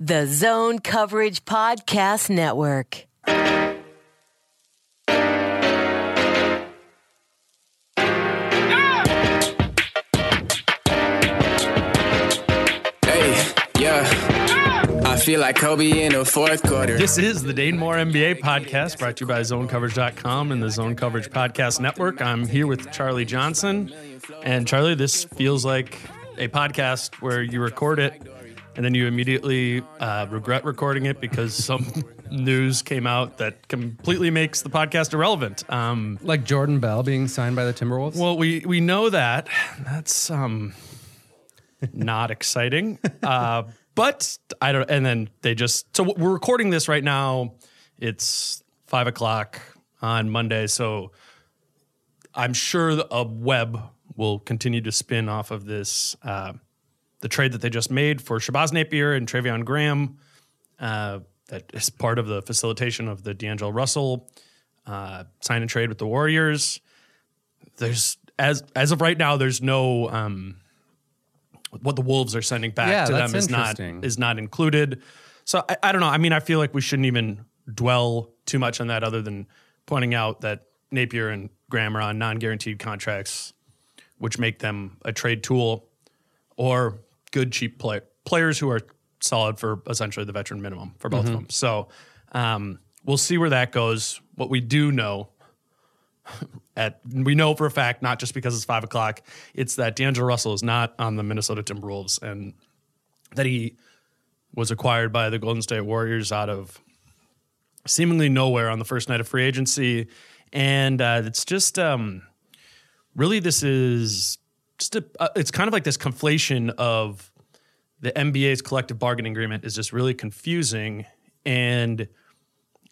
The Zone Coverage Podcast Network. Hey, yeah. I feel like Kobe in the fourth quarter. This is the Dane Moore NBA podcast brought to you by zonecoverage.com and the Zone Coverage Podcast Network. I'm here with Charlie Johnson. And Charlie, this feels like a podcast where you record it and then you immediately uh, regret recording it because some news came out that completely makes the podcast irrelevant. Um, Like Jordan Bell being signed by the Timberwolves? well, we we know that that's um, not exciting, uh, but I don't. And then they just so we're recording this right now. It's five o'clock on Monday, so I'm sure a web will continue to spin off of this. Uh, the trade that they just made for Shabazz Napier and Treveon Graham, uh, that is part of the facilitation of the D'Angelo Russell uh, sign and trade with the Warriors. There's as as of right now, there's no um, what the Wolves are sending back Yeah, to them is not is not included. So I, I don't know. I mean, I feel like we shouldn't even dwell too much on that, other than pointing out that Napier and Graham are on non-guaranteed contracts, which make them a trade tool or good cheap play, players who are solid for essentially the veteran minimum for both of them. So um, we'll see where that goes. What we do know, at we know for a fact, not just because it's five o'clock, it's that D'Angelo Russell is not on the Minnesota Timberwolves and that he was acquired by the Golden State Warriors out of seemingly nowhere on the first night of free agency, and uh, it's just um, really this is just a, uh, it's kind of like this conflation of the NBA's collective bargaining agreement is just really confusing and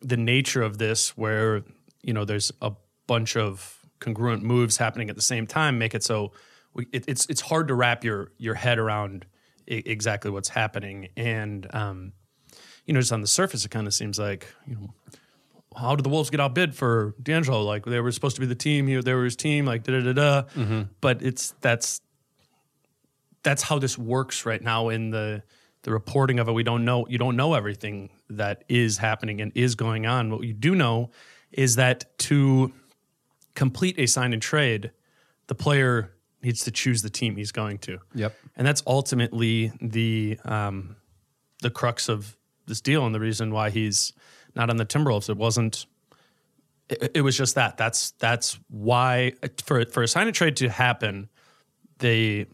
the nature of this where you know there's a bunch of congruent moves happening at the same time make it so we, it, it's it's hard to wrap your your head around I- exactly what's happening. And um, you know just on the surface it kind of seems like you know how did the Wolves get outbid for D'Angelo? Like they were supposed to be the team, he, they were his team, like da da da da. But it's that's that's how this works right now in the the reporting of it. We don't know you don't know everything that is happening and is going on. What you do know is that to complete a sign and trade, the player needs to choose the team he's going to. Yep. And that's ultimately the um, the crux of this deal and the reason why he's not on the Timberwolves. It wasn't. It, it was just that. That's that's why for for a sign and trade to happen, the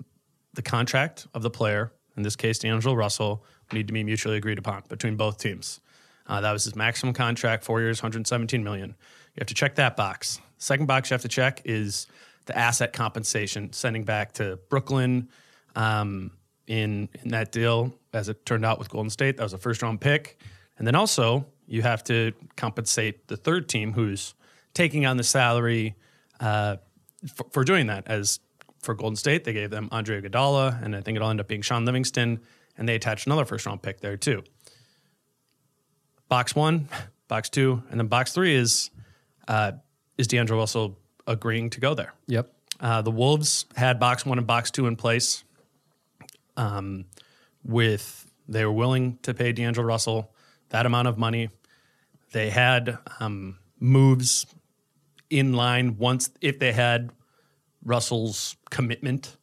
the contract of the player, in this case D'Angelo Russell, need to be mutually agreed upon between both teams. Uh, that was his maximum contract, four years, 117 million. You have to check that box. Second box you have to check is the asset compensation, sending back to Brooklyn um, in in that deal. As it turned out with Golden State, that was a first round pick, and then also you have to compensate the third team who's taking on the salary uh, for, for doing that. As for Golden State, they gave them Andre Iguodala, and I think it'll end up being Shaun Livingston. and they attached another first round pick there too. Box one, box two, and then box three is uh, is D'Angelo Russell agreeing to go there? Yep. Uh, the Wolves had box one and box two in place. Um, with they were willing to pay D'Angelo Russell that amount of money. They had um, moves in line once if they had Russell's commitment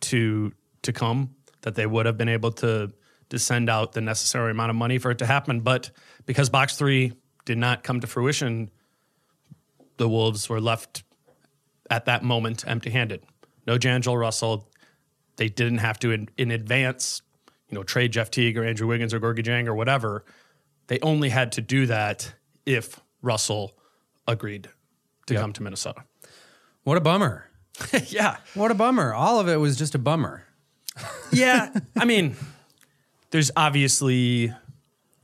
to to come that they would have been able to to send out the necessary amount of money for it to happen. But because box three did not come to fruition, the Wolves were left at that moment empty handed. No D'Angelo Russell. They didn't have to in, in advance, you know, trade Jeff Teague or Andrew Wiggins or Gorgui Dieng or whatever. They only had to do that if Russell agreed to come to Minnesota. What a bummer. yeah. What a bummer. All of it was just a bummer. Yeah. I mean, there's obviously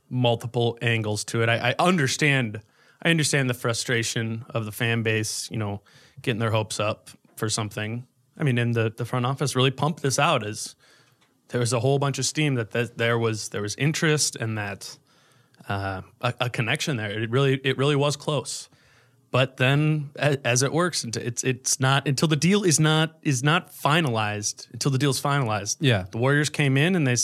multiple angles to it. I, I understand I understand the frustration of the fan base, you know, getting their hopes up for something. I mean, and the, the front office really pumped this out as there was a whole bunch of steam that, that there was there was interest and that uh, a, a connection there. It really it really was close. But then, as, as it works, it's it's not until the deal is not is not finalized. Until the deal is finalized, Yeah. The Warriors came in and they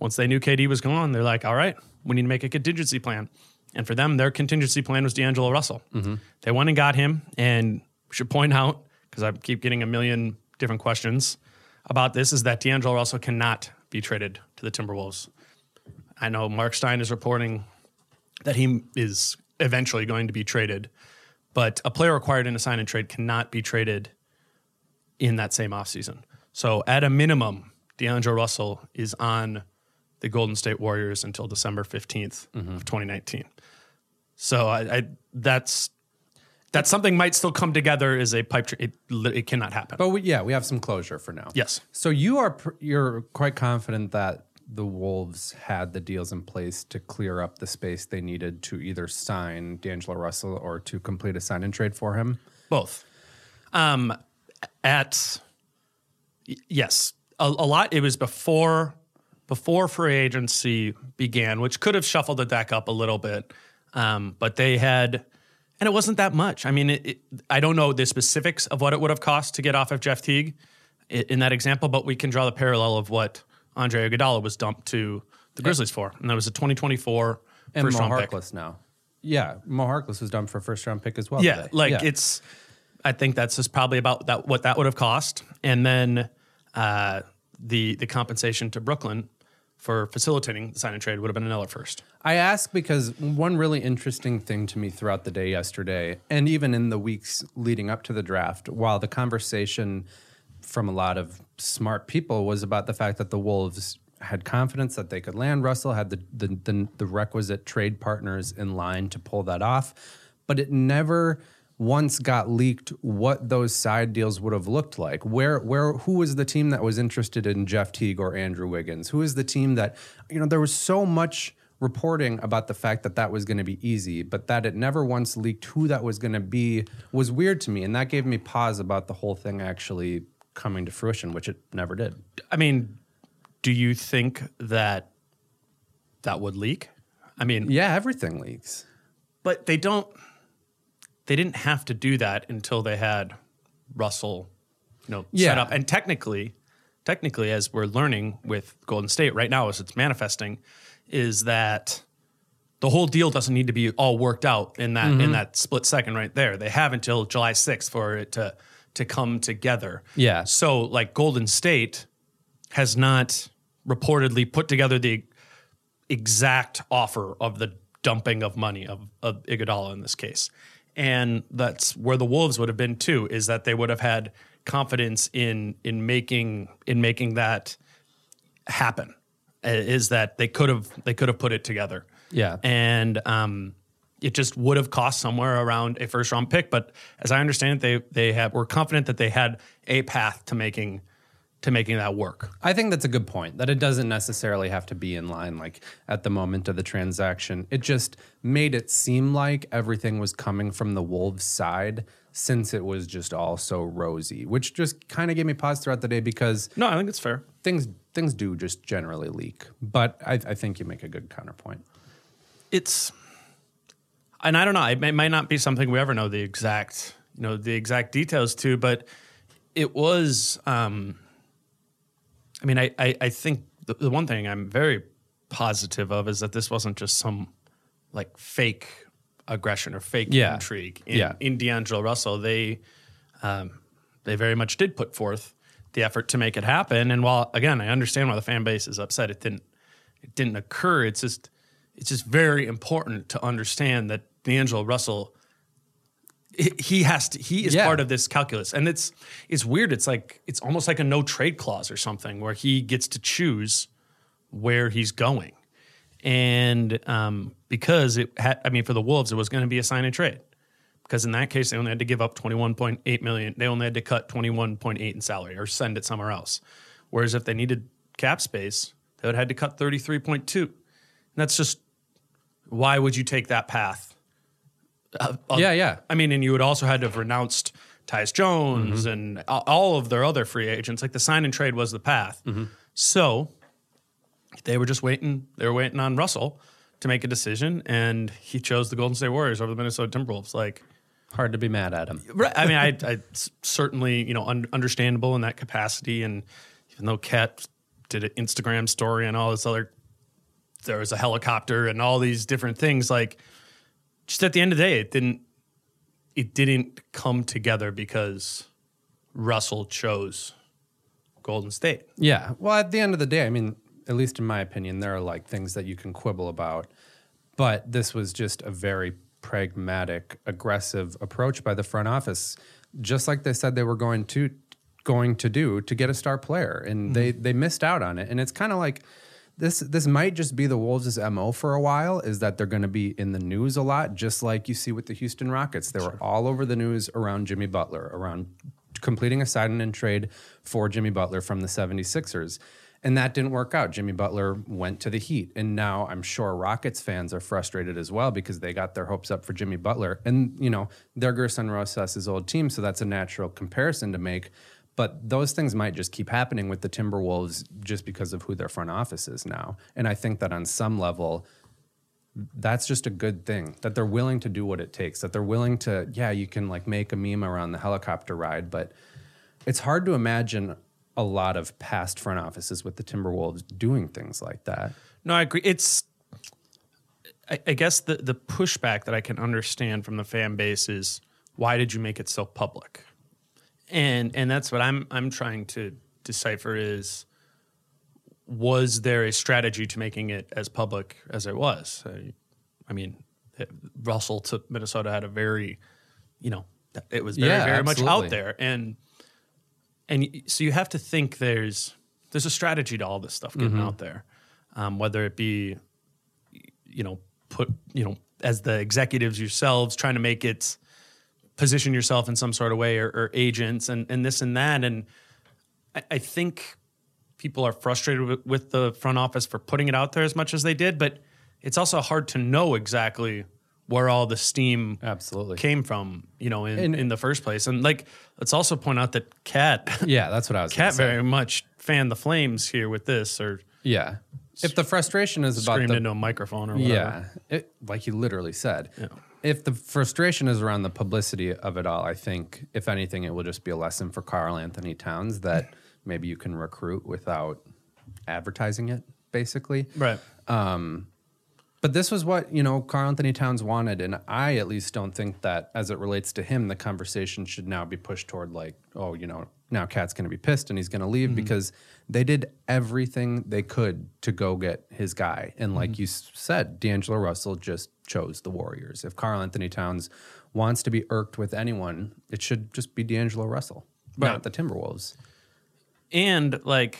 once they knew KD was gone, they're like, all right, we need to make a contingency plan. And for them, their contingency plan was D'Angelo Russell. They went and got him. And we should point out because I keep getting a million different questions about this is that D'Angelo Russell cannot be traded to the Timberwolves. I know Mark Stein is reporting that he is eventually going to be traded, but a player acquired in a sign and trade cannot be traded in that same offseason. So at a minimum, D'Angelo Russell is on the Golden State Warriors until December 15th mm-hmm. of 2019. So I, I that's that something might still come together as a pipe it, it cannot happen. But we, yeah, we have some closure for now. Yes. So you are pr- you're quite confident that the Wolves had the deals in place to clear up the space they needed to either sign D'Angelo Russell or to complete a sign and trade for him. Both. Um, at yes, a, a lot. It was before before free agency began, which could have shuffled the deck up a little bit. Um, but they had, and it wasn't that much. I mean, it, it, I don't know the specifics of what it would have cost to get off of Jeff Teague in that example, but we can draw the parallel of what Andre Iguodala was dumped to the Grizzlies for, and that was a 2024 And first Mo round pick. Harkless now. Yeah, Mo Harkless was dumped for a first round pick as well. Yeah, today. like Yeah. it's. I think that's just probably about that what that would have cost, and then uh, the the compensation to Brooklyn for facilitating the sign and trade would have been another first. I ask because one really interesting thing to me throughout the day yesterday, and even in the weeks leading up to the draft, while the conversation from a lot of smart people was about the fact that the Wolves had confidence that they could land Russell, had the the, the, the requisite trade partners in line to pull that off, but it never once got leaked what those side deals would have looked like. Where where who was the team that was interested in Jeff Teague or Andrew Wiggins? Who is the team that you know there was so much reporting about the fact that that was going to be easy, but that it never once leaked who that was going to be was weird to me, and that gave me pause about the whole thing actually coming to fruition, which it never did. I mean, do you think that that would leak? I mean, Yeah, everything leaks. but they don't. They didn't have to do that until they had Russell, you know, set up. And technically, technically, as we're learning with Golden State right now, as it's manifesting, is that the whole deal doesn't need to be all worked out in that Mm-hmm. in that split second right there. They have until July sixth for it to to come together. Yeah. So like Golden State has not reportedly put together the exact offer of the dumping of money of, of Iguodala in this case. And that's where the Wolves would have been too, is that they would have had confidence in in making in making that happen. Is that they could have they could have put it together. Yeah. And um it just would have cost somewhere around a first round pick. But as I understand it, they they have were confident that they had a path to making to making that work. I think that's a good point. That it doesn't necessarily have to be in line like at the moment of the transaction. It just made it seem like everything was coming from the Wolves side since it was just all so rosy, which just kind of gave me pause throughout the day because No, I think it's fair. things things do just generally leak. But I, I think you make a good counterpoint. it's and I don't know. It may, might not be something we ever know the exact, you know, the exact details to, but it was. Um, I mean, I I, I think the, the one thing I'm very positive of is that this wasn't just some like fake aggression or fake Yeah. intrigue. In, Yeah. in D'Angelo Russell, they um, they very much did put forth the effort to make it happen. And while again, I understand why the fan base is upset, it didn't it didn't occur. It's just it's just very important to understand that D'Angelo Russell he- has to he is Yeah. part of this calculus. And it's it's weird. It's like it's almost like a no trade clause or something where he gets to choose where he's going. And um, because it had, I mean, for the Wolves, it was going to be a sign and trade. Because in that case, they only had to give up 21.8 million. They only had to cut 21.8 in salary or send it somewhere else. Whereas if they needed cap space, they would have had to cut 33.2. And that's just why would you take that path? Uh, uh, Yeah, yeah. I mean, and you would also had to have renounced Tyus Jones and all of their other free agents. Like the sign and trade was the path. So they were just waiting. They were waiting on Russell to make a decision, and he chose the Golden State Warriors over the Minnesota Timberwolves. Like, Hard to be mad at him. right, I mean, I, I certainly you know un- understandable in that capacity, and even though Kat did an Instagram story and all this other, there was a helicopter and all these different things. Like, just at the end of the day, it didn't it didn't come together because Russell chose Golden State. Yeah. Well, at the end of the day, I mean, at least in my opinion, there are like things that you can quibble about. But this was just a very pragmatic, aggressive approach by the front office, just like they said they were going to going to do to get a star player. And mm-hmm. they they missed out on it. And it's kind of like this this might just be the Wolves' MO for a while, is that they're gonna be in the news a lot, just like you see with the Houston Rockets. They were all over the news around Jimmy Butler, around completing a sign and trade for Jimmy Butler from the 76ers. And that didn't work out. Jimmy Butler went to the Heat. And now I'm sure Rockets fans are frustrated as well because they got their hopes up for Jimmy Butler. And, you know, they're Gerson Rosas' old team, so that's a natural comparison to make. But those things might just keep happening with the Timberwolves just because of who their front office is now. And I think that on some level, that's just a good thing that they're willing to do what it takes that they're willing to yeah you can like make a meme around the helicopter ride but it's hard to imagine a lot of past front offices with the timberwolves doing things like that No, I agree. It's, I, I guess the the pushback that I can understand from the fan base is why did you make it so public, and and that's what I'm I'm trying to decipher is was there a strategy to making it as public as it was? I, I mean, it- Russell to Minnesota had a very, you know, it was very Yeah, very much out there, and and so you have to think there's there's a strategy to all this stuff getting out there, um, whether it be you know put you know as the executives yourselves trying to make it position yourself in some sort of way or, or agents and and this and that. And I, I think people are frustrated with, with the front office for putting it out there as much as they did but it's also hard to know exactly where all the steam Absolutely. came from you know in, And- in the first place. And like let's also point out that cat yeah that's what i was cat very much fanned the flames here with this or yeah. If the frustration is about screamed the into a microphone or whatever. Yeah, it, like you literally said. If the frustration is around the publicity of it all, I think if anything, it will just be a lesson for Karl-Anthony Towns that maybe you can recruit without advertising it, basically. right um, But this was what you know Karl-Anthony Towns wanted, and I at least don't think that, as it relates to him, the conversation should now be pushed toward like, oh, you know, now Cat's going to be pissed and he's going to leave mm-hmm. because they did everything they could to go get his guy, and like mm-hmm. you said, D'Angelo Russell just chose the Warriors. If Karl-Anthony Towns wants to be irked with anyone, it should just be D'Angelo Russell, Right. not the Timberwolves. and like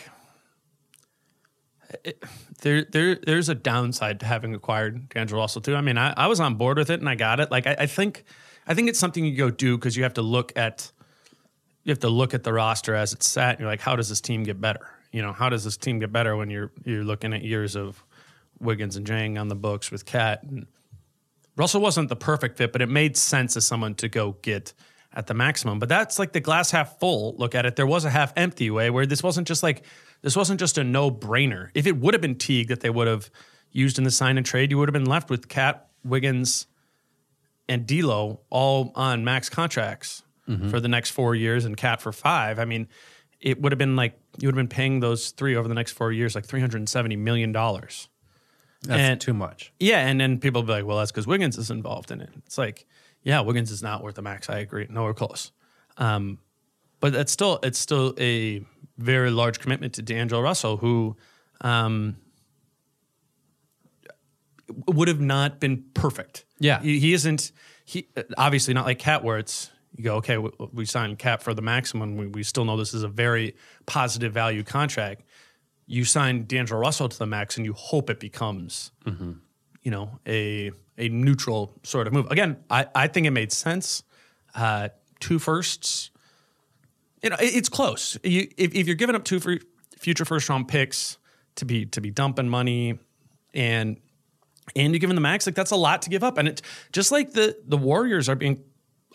it, there there there's a downside to having acquired D'Angelo Russell too. I mean, I, I was on board with it and I got it. Like I, I think I think it's something you go do because you have to look at you have to look at the roster as it's set. And you're like, how does this team get better? You know, how does this team get better when you're you're looking at years of Wiggins and Dieng on the books with Cat and Russell wasn't the perfect fit, but it made sense as someone to go get at the maximum. But that's like the glass half full look at it. There was a half empty way where this wasn't just like This wasn't just a no brainer. If it would have been Teague that they would have used in the sign and trade, you would have been left with Cat, Wiggins, and D'Lo all on max contracts mm-hmm. for the next four years, and Cat for five. I mean, it would have been like you would have been paying those three over the next four years like three hundred and seventy million dollars. That's And- too much. Yeah, and then people be like, "Well, that's because Wiggins is involved in it." It's like, yeah, Wiggins is not worth the max. I agree, nowhere close. Um, but it's still it's still a very large commitment to D'Angelo Russell, who um, would have not been perfect. Yeah. he, he isn't. He obviously not like Cat, where it's you go, okay, we, we signed Cap for the maximum. We, we still know this is a very positive value contract. You sign D'Angelo Russell to the max, and you hope it becomes, you know, a a neutral sort of move. Again, I, I think it made sense. Uh, two firsts, you know, it- it's close. You, if, if you're giving up two for future first round picks to be to be dumping money, and and you're giving the max, like that's a lot to give up. And it just like the the Warriors are being,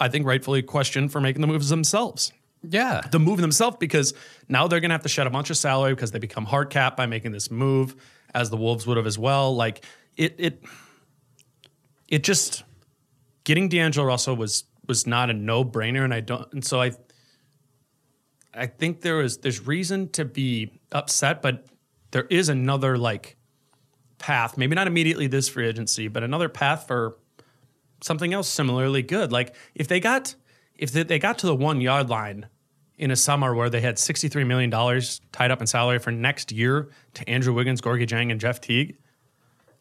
I think, rightfully questioned for making the moves themselves Yeah. the move themselves because now they're going to have to shed a bunch of salary because they become hard cap by making this move, as the Wolves would have as well. Like it, it, it just getting D'Angelo Russell was was not a no brainer, and I don't, and so I, I think there is there's reason to be upset, but there is another like path, maybe not immediately this free agency, but another path for something else similarly good. Like if they got if they, they got to the one yard line in a summer where they had sixty three million dollars tied up in salary for next year to Andrew Wiggins, Gorgui Dieng, and Jeff Teague,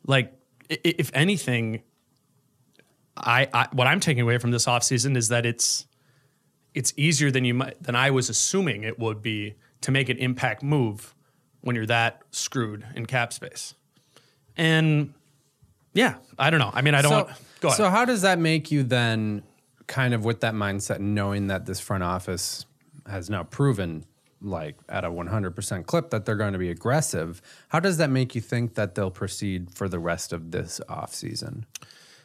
like if anything, I, I what I'm taking away from this offseason is that it's it's easier than you might than I was assuming it would be to make an impact move when you're that screwed in cap space. And yeah, I don't know. I mean, I don't. So, want, go ahead. so how does that make you then kind of with that mindset, knowing that this front office has now proven like at a 100% clip that they're going to be aggressive, how does that make you think that they'll proceed for the rest of this offseason?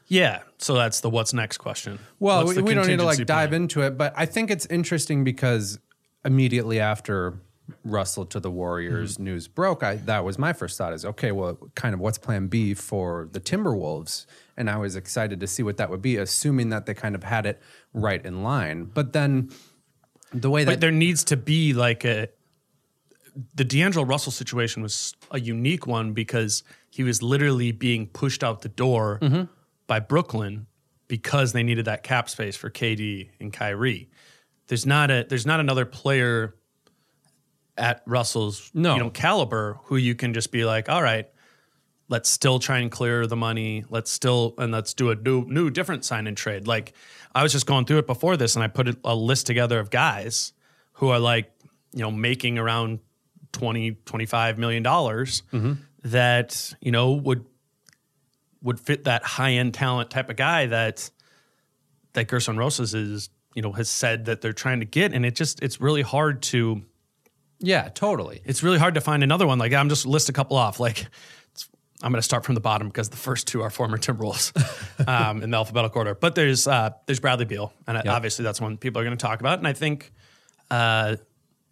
Yeah. So that's the what's next question. Well, we, we don't need to like dive into it, but I think it's interesting because immediately after Russell to the Warriors Mm-hmm. news broke, I that was my first thought is okay, well, kind of what's plan B for the Timberwolves? And I was excited to see what that would be, assuming that they kind of had it right in line. But then the way But that there needs to be like a. The D'Angelo Russell situation was a unique one because he was literally being pushed out the door Mm-hmm. by Brooklyn because they needed that cap space for KD and Kyrie. There's not a there's not another player at Russell's No. you know caliber who you can just be like, all right, let's still try and clear the money. Let's still and let's do a new new different sign and trade. Like I was just going through it before this and I put a- list together of guys who are like, you know, making around 20 25 million dollars mm-hmm. that, you know, would would fit that high-end talent type of guy that that Gerson Rosas is, you know, has said that they're trying to get and it just it's really hard to yeah, totally. it's really hard to find another one. Like I'm just list a couple off. Like I'm going to start from the bottom because the first two are former Timberwolves um, in the alphabetical order. But there's uh, there's Bradley Beal, and obviously that's one people are going to talk about. And I think uh,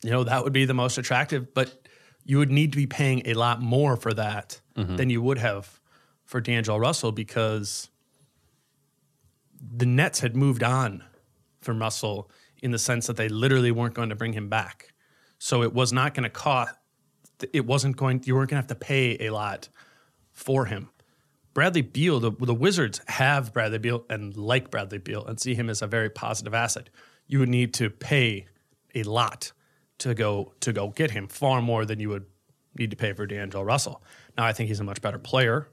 you know that would be the most attractive. But you would need to be paying a lot more for that than you would have for D'Angelo Russell because the Nets had moved on from Russell in the sense that they literally weren't going to bring him back. So it was not going to cost. It wasn't going. You weren't going to have to pay a lot for him. Bradley Beal, the, the Wizards have Bradley Beal and like Bradley Beal and see him as a very positive asset. You would need to pay a lot to go to go get him, far more than you would need to pay for D'Angelo Russell. Now I think he's a much better player,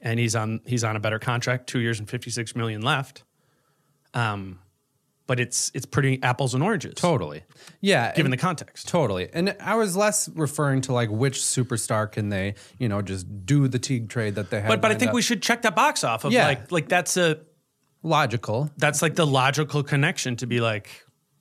and he's on he's on a better contract, two years and fifty six million left. Um, but it's it's pretty apples and oranges, Totally. Yeah. given the context. Totally. And I was less referring to like which superstar can they, you know, just do the Teague trade that they have. But but I think up. we should check that box off of Yeah. like like that's a logical. that's like the logical connection to be like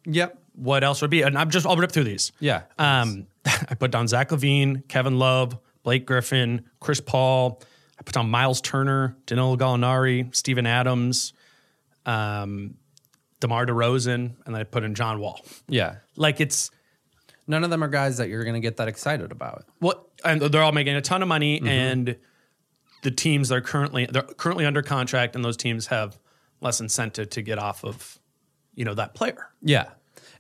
Yep. what else would be and I'm just I'll rip through these. Yeah. Um, I put down Zach LaVine, Kevin Love, Blake Griffin, Chris Paul. I put down Miles Turner, Danilo Gallinari, Steven Adams, um, DeMar DeRozan, and then I put in John Wall. Yeah. Like it's None of them are guys that you're going to get that excited about. Well, and they're all making a ton of money, Mm-hmm. and the teams that are currently they're currently under contract, and those teams have less incentive to get off of, you know, that player. Yeah.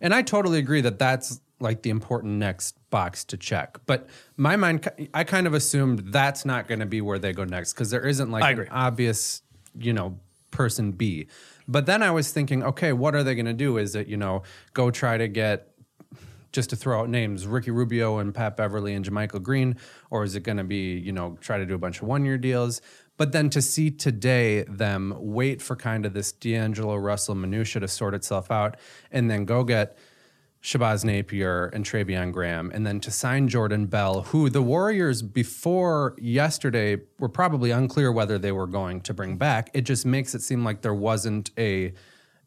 And I totally agree that that's like the important next box to check. But my mind, I kind of assumed that's not going to be where they go next because there isn't like an obvious, you know, person B. But then I was thinking, okay, what are they going to do? Is it, you know, go try to get just to throw out names, Ricky Rubio and Pat Beverley and JaMychal Green, or is it going to be, you know, try to do a bunch of one year deals? But then to see today them wait for kind of this D'Angelo Russell minutia to sort itself out and then go get Shabazz Napier and Treveon Graham, and then to sign Jordan Bell, who the Warriors before yesterday were probably unclear whether they were going to bring back. It just makes it seem like there wasn't a,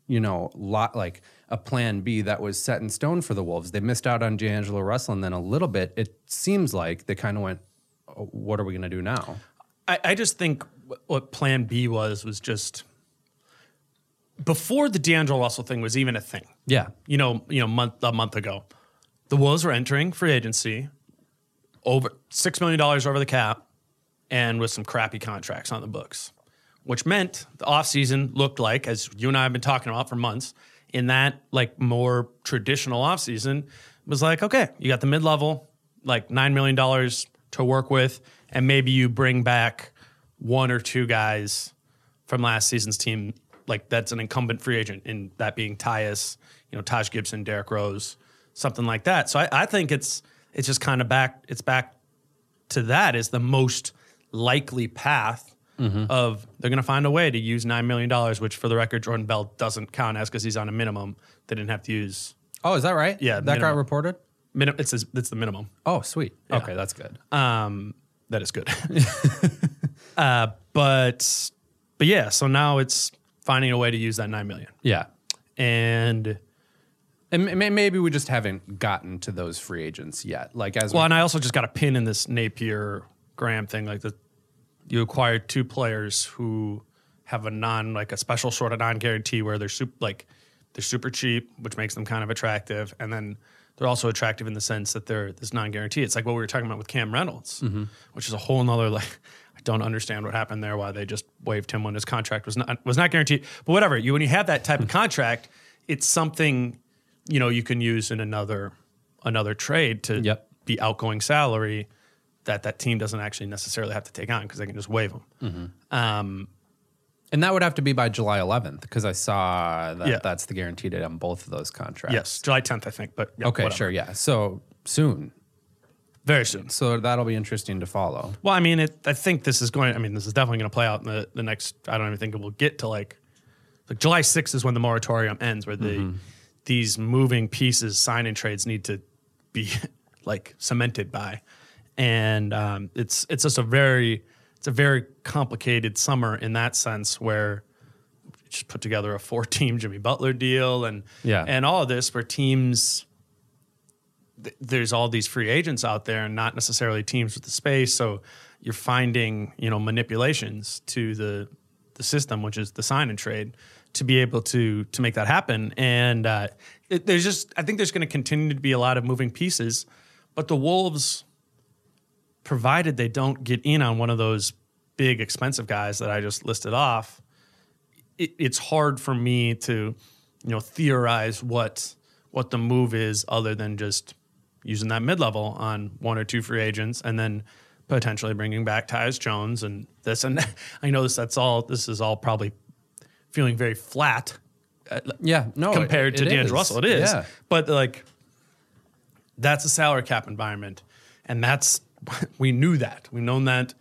you know, lot like a plan B that was set in stone for the Wolves. They missed out on D'Angelo Russell, and then a little bit, it seems like they kind of went, "Oh, "What are we going to do now?" I, I just think what Plan B was was just before the D'Angelo Russell thing was even a thing. Yeah, you know, you know, month a month ago, the Wolves were entering free agency over six million dollars over the cap, and with some crappy contracts on the books, which meant the offseason looked like, as you and I have been talking about for months, in that like more traditional offseason was like, okay, you got the mid level, like nine million dollars to work with, and maybe you bring back one or two guys from last season's team, like that's an incumbent free agent, in that being Tyus, you know, Taj Gibson, Derrick Rose, something like that. So I, I think it's it's just kind of back it's back to that is the most likely path of they're going to find a way to use nine million dollars, which for the record, Jordan Bell doesn't count as because he's on a minimum. They didn't have to use Oh, is that right? Yeah, that got reported. minimum. It's it's the minimum. Oh, sweet. Okay, that's good. Um, that is good. uh, but but yeah, so now it's finding a way to use that nine million, yeah. and And maybe we just haven't gotten to those free agents yet. Like as well, we, and I also just got a pin in this Napier Graham thing, like the you acquire two players who have a non like a special sort of non guarantee where they're super like they're super cheap, which makes them kind of attractive, and then they're also attractive in the sense that they're this non guarantee. It's like what we were talking about with Cam Reynolds, mm-hmm. which is a whole nother like. Don't understand what happened there. Why they just waived him when his contract was not was not guaranteed. But whatever. You when you have that type of contract, it's something you know you can use in another another trade to Yep. be outgoing salary that that team doesn't actually necessarily have to take on because they can just waive them. Um, and that would have to be by July 11th because I saw that Yeah. that's the guaranteed date on both of those contracts. yes, July 10th, I think. But yeah, Okay, whatever. sure. Yeah. So soon. Very soon. So that'll be interesting to follow. Well, I mean, it, I think this is going. I mean, this is definitely going to play out in the, the next. I don't even think it will get to like, like July 6th is when the moratorium ends, where the these moving pieces, sign and trades need to be like cemented by, and um, it's it's just a very it's a very complicated summer in that sense where just put together a four team Jimmy Butler deal and Yeah. and all of this where teams th- there's all these free agents out there and not necessarily teams with the space. So you're finding, you know, manipulations to the the system, which is the sign and trade, to be able to to make that happen. And uh, it, there's just, I think there's going to continue to be a lot of moving pieces, but the Wolves, provided they don't get in on one of those big expensive guys that I just listed off, it, it's hard for me to, you know, theorize what what the move is other than just using that mid level on one or two free agents and then potentially bringing back Tyus Jones and this and I know this. That's all. This is all probably feeling very flat uh, Yeah. No. compared it- to D'Angelo. Russell. It is, Yeah. but like that's a salary cap environment, and that's we knew that. We've known that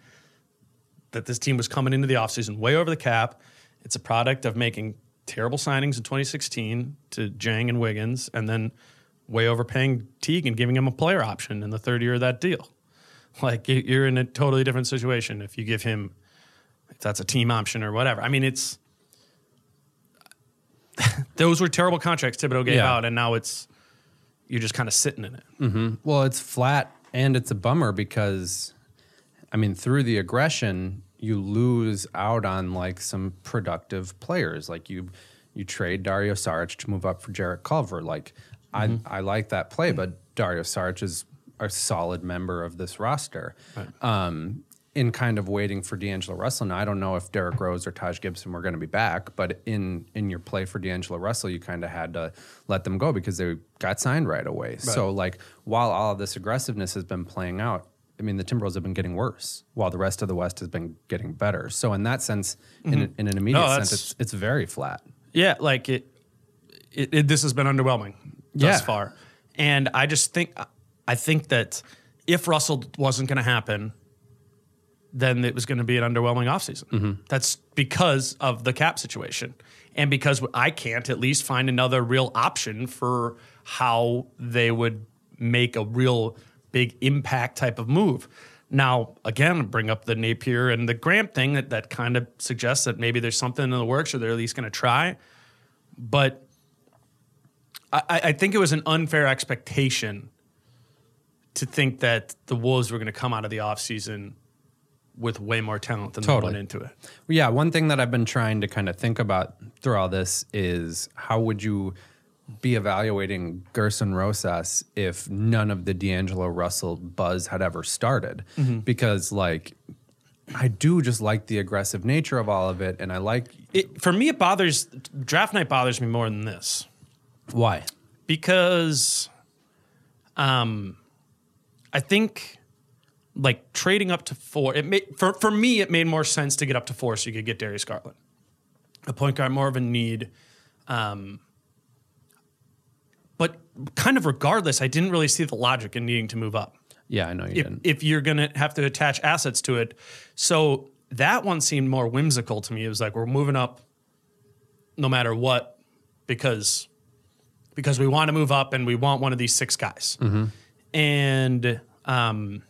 that this team was coming into the offseason way over the cap. It's a product of making terrible signings in 2016 to Dieng and Wiggins, and then way overpaying Teague and giving him a player option in the third year of that deal. Like you- you're in a totally different situation if you give him if that's a team option or whatever. I mean, it's those were terrible contracts Thibodeau gave Yeah. out, and now it's you're just kind of sitting in it. Mm-hmm. Well, it's flat and it's a bummer because, I mean, through the aggression, you lose out on like some productive players. Like you, you trade Dario Saric to move up for Jarrett Culver. Like I, I like that play, but Dario Saric is a solid member of this roster. Um, in kind of waiting for D'Angelo Russell. Now I don't know if Derrick Rose or Taj Gibson were going to be back, but in in your play for D'Angelo Russell, you kind of had to let them go because they got signed right away. So like while all of this aggressiveness has been playing out, I mean the Timberwolves have been getting worse while the rest of the West has been getting better. So in that sense, in, in an immediate No, sense, it's it's very flat. Yeah, like it, it, it this has been underwhelming thus Yeah. far, and I just think I think that if Russell wasn't going to happen, then it was going to be an underwhelming offseason. Mm-hmm. That's because of the cap situation, and because I can't at least find another real option for how they would make a real big impact type of move. Now, again, bring up the Napier and the Graham thing that, that kind of suggests that maybe there's something in the works or they're at least going to try. But I, I think it was an unfair expectation to think that the Wolves were going to come out of the offseason with way more talent than Totally. they went into it. Yeah, one thing that I've been trying to kind of think about through all this is how would you be evaluating Gerson Rosas if none of the D'Angelo Russell buzz had ever started? Mm-hmm. Because like I do just like the aggressive nature of all of it, and I like it. For me, it bothers, draft night bothers me more than this. Why. because um I think like trading up to four it made for for me it made more sense to get up to four so you could get Darius Garland. A point guard more of a need. Um but kind of regardless, I didn't really see the logic in needing to move up Yeah, I know you if, didn't. if you're going to have to attach assets to it. So that one seemed more whimsical to me. It was like we're moving up no matter what because because we want to move up and we want one of these six guys. And um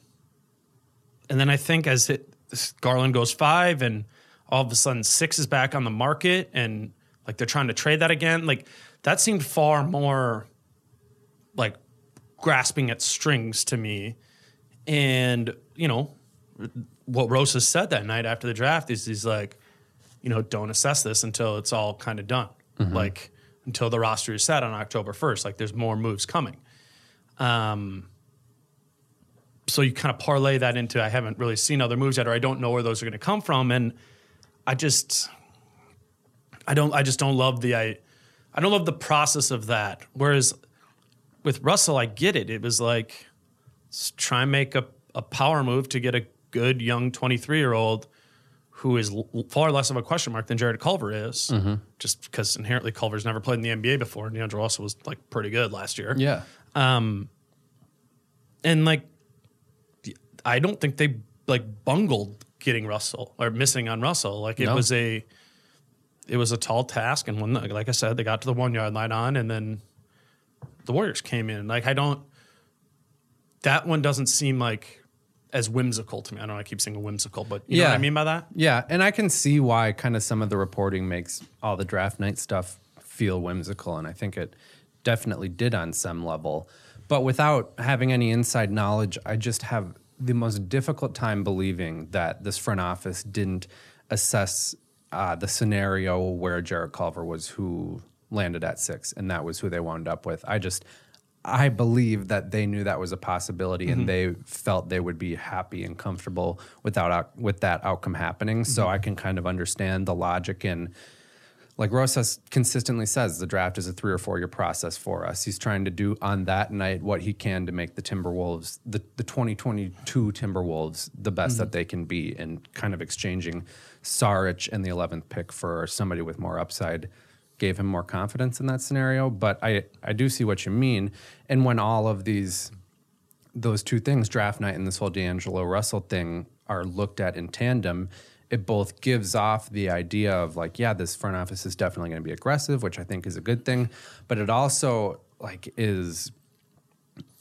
and then I think as it Garland goes 5 and all of a sudden 6 is back on the market and like they're trying to trade that again, like that seemed far more like grasping at strings to me. And, you know, what Rosa said that night after the draft is he's like, you know, don't assess this until it's all kind of done. Like until the roster is set on October 1st. Like there's more moves coming. Um so you kind of parlay that into I haven't really seen other moves yet, or I don't know where those are going to come from. And I just I don't I just don't love the I I don't love the process of that. Whereas with Russell, I get it. It was like let's try and make a, a power move to get a good young 23 year old who is l- far less of a question mark than Jarrett Culver is, mm-hmm. just because inherently Culver's never played in the NBA before. And D'Angelo Russell was like pretty good last year. yeah. Um, and like, I don't think they like bungled getting Russell or missing on Russell. Like it No. was a, it was a tall task. And when, like I said, they got to the one yard line on, and then the Warriors came in. Like I don't, that one doesn't seem like as whimsical to me. I don't know. I keep saying whimsical, but you know what Yeah. I mean by that? Yeah, and I can see why kind of some of the reporting makes all the draft night stuff feel whimsical, and I think it definitely did on some level. But without having any inside knowledge, I just have the most difficult time believing that this front office didn't assess uh, the scenario where Jarrett Culver was who landed at six, and that was who they wound up with. I just, I believe that they knew that was a possibility, and mm-hmm. they felt they would be happy and comfortable without out, with that outcome happening. So mm-hmm. I can kind of understand the logic in. Like Rosas consistently says, the draft is a three or four year process for us. He's trying to do on that night what he can to make the Timberwolves, the, the 2022 Timberwolves, the best that mm-hmm. they can be, and kind of exchanging Saric and the 11th pick for somebody with more upside gave him more confidence in that scenario. But I, I do see what you mean. And when all of these, those two things, draft night and this whole D'Angelo Russell thing, are looked at in tandem, it both gives off the idea of like, yeah, this front office is definitely going to be aggressive, which I think is a good thing, but it also like is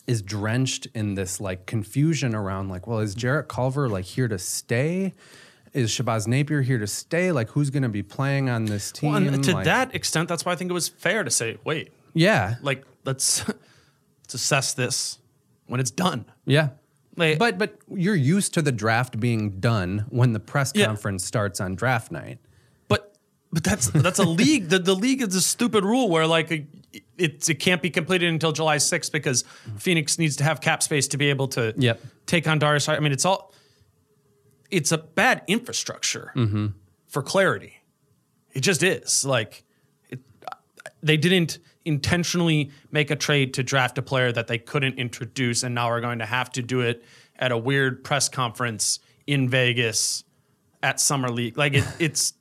is drenched in this like confusion around like, well, is Jarrett Culver like here to stay? Is Shabazz Napier here to stay? Like, who's going to be playing on this team? Well, to Like- that extent, that's why I think it was fair to say, wait, yeah, like let's let's assess this when it's done. yeah. Like- but but you're used to the draft being done when the press Yeah. conference starts on draft night. But but that's that's a league. The the league is a stupid rule where like a, it's it can't be completed until July 6th because mm-hmm. Phoenix needs to have cap space to be able to Yep. take on Darius. I mean, it's all it's a bad infrastructure mm-hmm. for clarity. It just is like it, they didn't intentionally make a trade to draft a player that they couldn't introduce, and now are going to have to do it at a weird press conference in Vegas at summer league. Like it, it's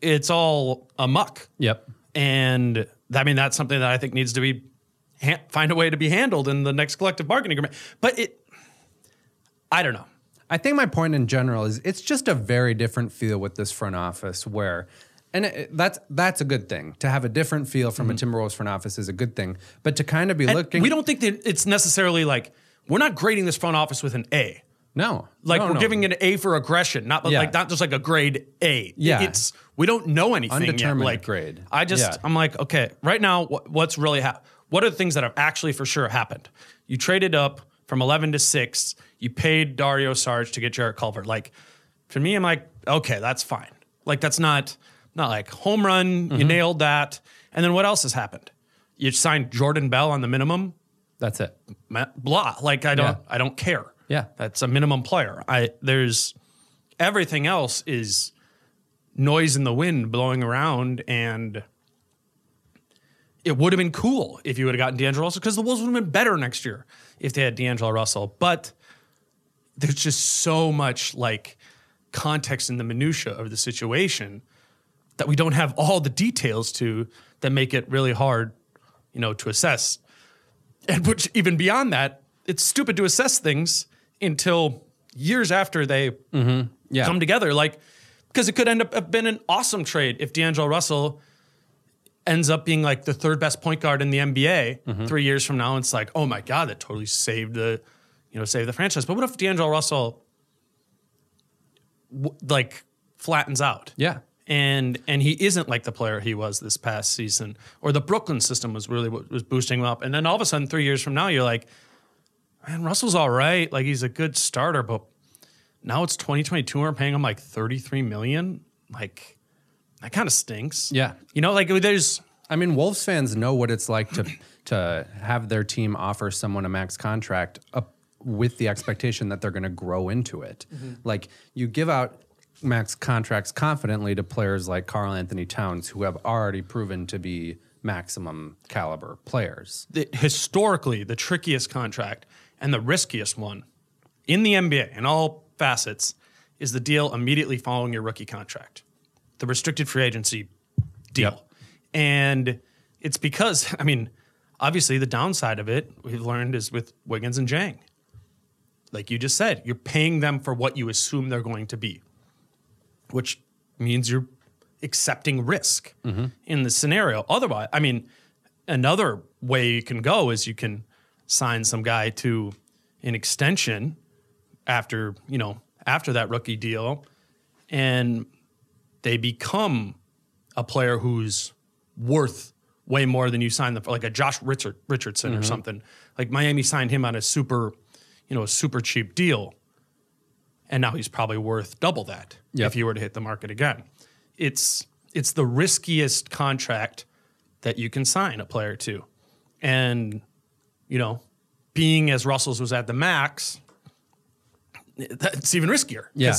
it's all a muck. Yep. And I mean, that's something that I think needs to be ha- find a way to be handled in the next collective bargaining agreement. But it, I don't know. I think my point in general is it's just a very different feel with this front office where and it, that's that's a good thing. To have a different feel from a mm-hmm. Timberwolves front office is a good thing. But to kind of be And looking we don't think that it's necessarily like we're not grading this front office with an A. No. Like No, we're no. giving an A for aggression, not Yeah. like not just like a grade A. Yeah. it's we don't know anything yet. Undetermined Like grade. I just Yeah. I'm like okay, right now what, what's really happened? What are the things that have actually for sure happened? You traded up from 11 to six. You paid Dario Saric to get Jarrett Culver. Like for me, I'm like okay, that's fine. Like that's not not like home run. Mm-hmm. You nailed that. And then what else has happened? You signed Jordan Bell on the minimum That's it. blah. Like I don't, Yeah. I don't care. Yeah. that's a minimum player. I there's everything else is noise in the wind blowing around, and it would have been cool if you would have gotten D'Angelo Russell because the Wolves would have been better next year if they had D'Angelo Russell. But there's just so much like context in the minutia of the situation that we don't have all the details to that make it really hard, you know, to assess. And which even beyond that, it's stupid to assess things until years after they mm-hmm. Yeah. come together. Like, because it could end up have been an awesome trade if D'Angelo Russell ends up being like the third best point guard in the NBA mm-hmm. three years from now. It's like, oh my God, that totally saved the, you know, saved the franchise. But what if D'Angelo Russell w- like flattens out? Yeah. and and he isn't like the player he was this past season, or the Brooklyn system was really what was boosting him up. And then all of a sudden, three years from now, you're like, man, Russell's all right, like he's a good starter, but now it's 2022, and we're paying him like 33 million, like that kind of stinks. Yeah. you know, like there's I mean, Wolves fans know what it's like to to have their team offer someone a max contract up with the expectation that they're going to grow into it. Mm-hmm. Like you give out max contracts confidently to players like Karl-Anthony Towns who have already proven to be maximum caliber players. the, historically the trickiest contract and the riskiest one in the NBA in all facets is the deal immediately following your rookie contract, the restricted free agency deal. Yep. And it's because, I mean, obviously the downside of it we've learned is with Wiggins and Dieng. Like you just said, you're paying them for what you assume they're going to be, which means you're accepting risk mm-hmm. in the scenario. Otherwise, I mean, another way you can go is you can sign some guy to an extension after, you know, after that rookie deal and they become a player who's worth way more than you signed them for, like a Josh Richard, Richardson or mm-hmm. something. Like Miami signed him on a super, you know, a super cheap deal. And now he's probably worth double that Yep. if you were to hit the market again. It's it's the riskiest contract that you can sign a player to. And, you know, being as Russell's was at the max, that's even riskier. Yeah.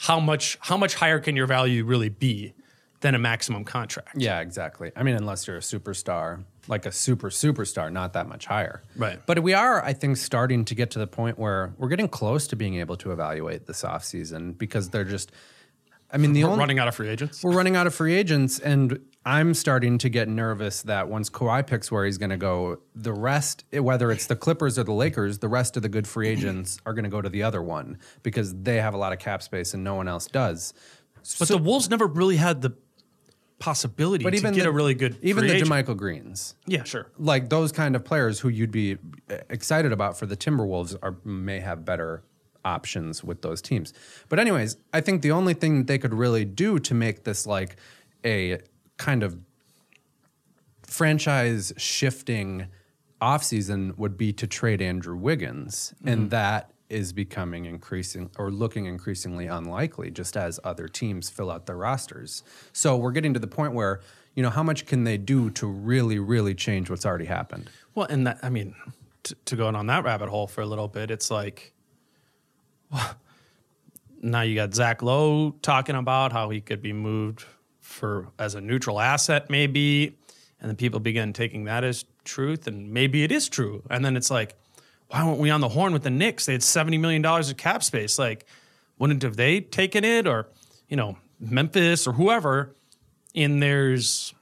How much how much higher can your value really be than a maximum contract? Yeah, exactly. I mean, unless you're a superstar, like a super superstar, not that much higher. Right. But we are, I think, starting to get to the point where we're getting close to being able to evaluate this offseason because they're just, I mean, the We're only. running out of free agents. We're running out of free agents, and I'm starting to get nervous that once Kawhi picks where he's going to go, the rest, whether it's the Clippers or the Lakers, the rest of the good free agents are going to go to the other one because they have a lot of cap space and no one else does. But the Wolves never really had the possibility But to even get the, a really good even the agent. Greens, Yeah, sure. like those kind of players who you'd be excited about for the Timberwolves are may have better options with those teams. But anyways, I think the only thing they could really do to make this like a kind of franchise shifting offseason would be to trade Andrew Wiggins. Mm-hmm. And that is becoming increasing or looking increasingly unlikely just as other teams fill out their rosters. So we're getting to the point where, you know, how much can they do to really, really change what's already happened? Well, and that I mean, to, to go on that rabbit hole for a little bit, it's like, now you got Zach Lowe talking about how he could be moved for as a neutral asset, maybe, and then people begin taking that as truth, and maybe it is true, and then it's like, why weren't we on the horn with the Knicks? They had seventy million dollars of cap space, like, wouldn't have they taken it, or you know, Memphis or whoever? And there's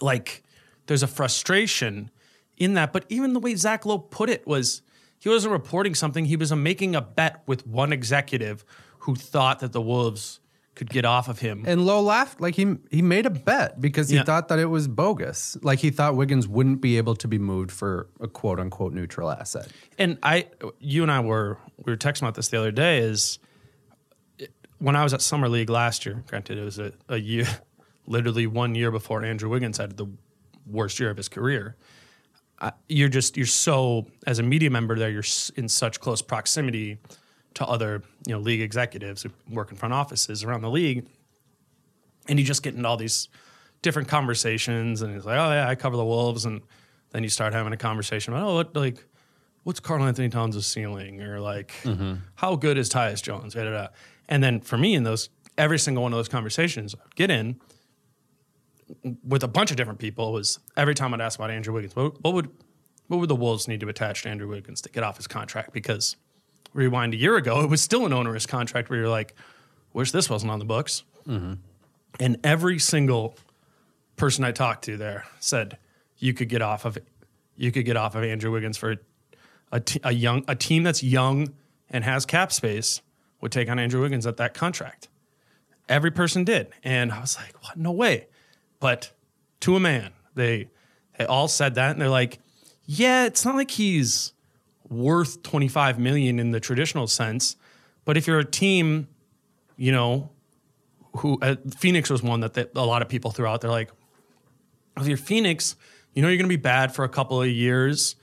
like there's a frustration in that. But even the way Zach Lowe put it was he wasn't reporting something, he was making a bet with one executive who thought that the Wolves could get off of him. And Lowe laughed like he he made a bet because he Yeah. thought that it was bogus. Like he thought Wiggins wouldn't be able to be moved for a quote unquote neutral asset. and I, you and I were we were texting about this the other day. Is when I was at summer league last year. Granted, it was a, a year, literally one year before Andrew Wiggins had the worst year of his career. Uh, you're just you're so as a media member there. You're in such close proximity to other you know league executives who work in front offices around the league, and you just get into all these different conversations. And it's like, oh yeah, I cover the Wolves, and then you start having a conversation about, oh, what, like what's Karl-Anthony Towns' ceiling, or like how good is Tyus Jones, da, da, da. and then for me in those every single one of those conversations, I'd get in with a bunch of different people was every time I'd ask about Andrew Wiggins, what, what would what would the Wolves need to attach to Andrew Wiggins to get off his contract? Because rewind a year ago, it was still an onerous contract where you're like, wish this wasn't on the books. Mm-hmm. And every single person I talked to there said you could get off of you could get off of Andrew Wiggins for a, t- a young a team that's young and has cap space would take on Andrew Wiggins at that contract. Every person did, and I was like, "What? No way!" But to a man, they they all said that, and they're like, "Yeah, it's not like he's worth twenty five million in the traditional sense, but if you're a team, you know, who uh, Phoenix was one that they, a lot of people threw out. They're like, if you're Phoenix, you know you're going to be bad for a couple of years,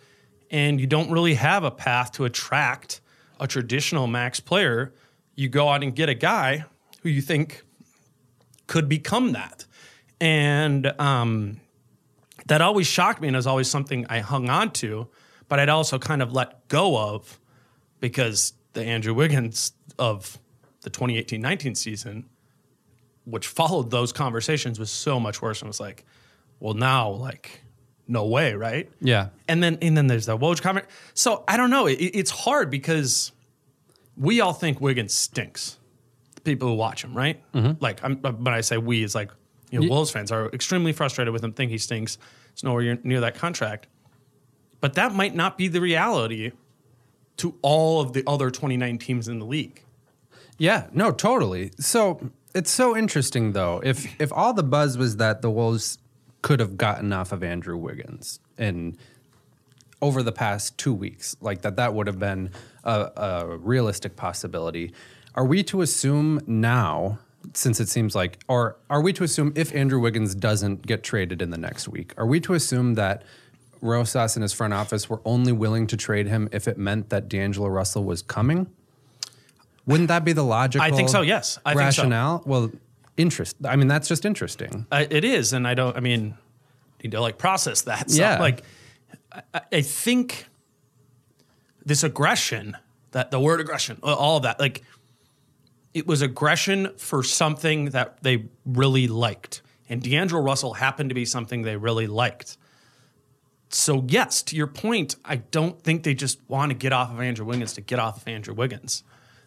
and you don't really have a path to attract a traditional max player. You go out and get a guy who you think could become that, and um, that always shocked me, and is always something I hung on to, but I'd also kind of let go of because the Andrew Wiggins of the 2018-19 season which followed those conversations was so much worse. And was like, well, now, like, no way, right? Yeah. And then and then there's the Woj comment. So I don't know. It, it's hard because we all think Wiggins stinks. The people who watch him, right? Like, I'm, when I say we, it's like you know, Wolves fans are extremely frustrated with him, think he stinks. It's nowhere near that contract. But that might not be the reality to all of the other 29 teams in the league. Yeah, no, totally. So it's so interesting though. If if all the buzz was that the Wolves could have gotten off of Andrew Wiggins and over the past two weeks, like that, that would have been a, a realistic possibility. Are we to assume now, since it seems like, or are we to assume if Andrew Wiggins doesn't get traded in the next week, are we to assume that Rosas and his front office were only willing to trade him if it meant that D'Angelo Russell was coming? Wouldn't that be the logical? I think so, yes. I think so. rationale. Well, interest. I mean, that's just interesting. I, it is, and I don't. I mean, need to like process that. So, Yeah. Like, I, I think this aggression, that the word aggression, all of that, like, it was aggression for something that they really liked, and D'Angelo Russell happened to be something they really liked. So yes, to your point, I don't think they just want to get off of Andrew Wiggins to get off of Andrew Wiggins.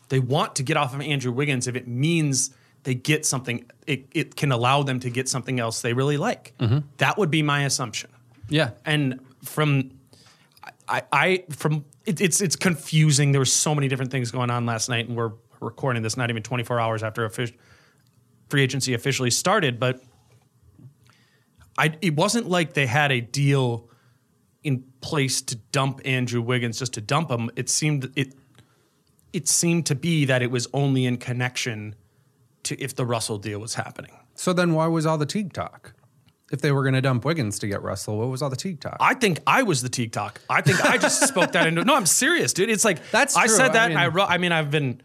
They want to get off of Andrew Wiggins if it means they get something. It, it can allow them to get something else they really like. Mm-hmm. That would be my assumption. Yeah. And from I, I from it, it's it's confusing. There were so many different things going on last night, and we're recording this not even 24 hours after free agency officially started. But I it wasn't like they had a deal in place to dump Andrew Wiggins just to dump him. It seemed it it seemed to be that it was only in connection to if the Russell deal was happening. So then, why was all the Teague talk? if they were going to dump Wiggins to get Russell, what was all the Teague talk? I think I was the Teague talk. I think I just spoke that into. No, I'm serious, dude. It's like That's I true. said that. I I mean- wrote. I mean, I've been.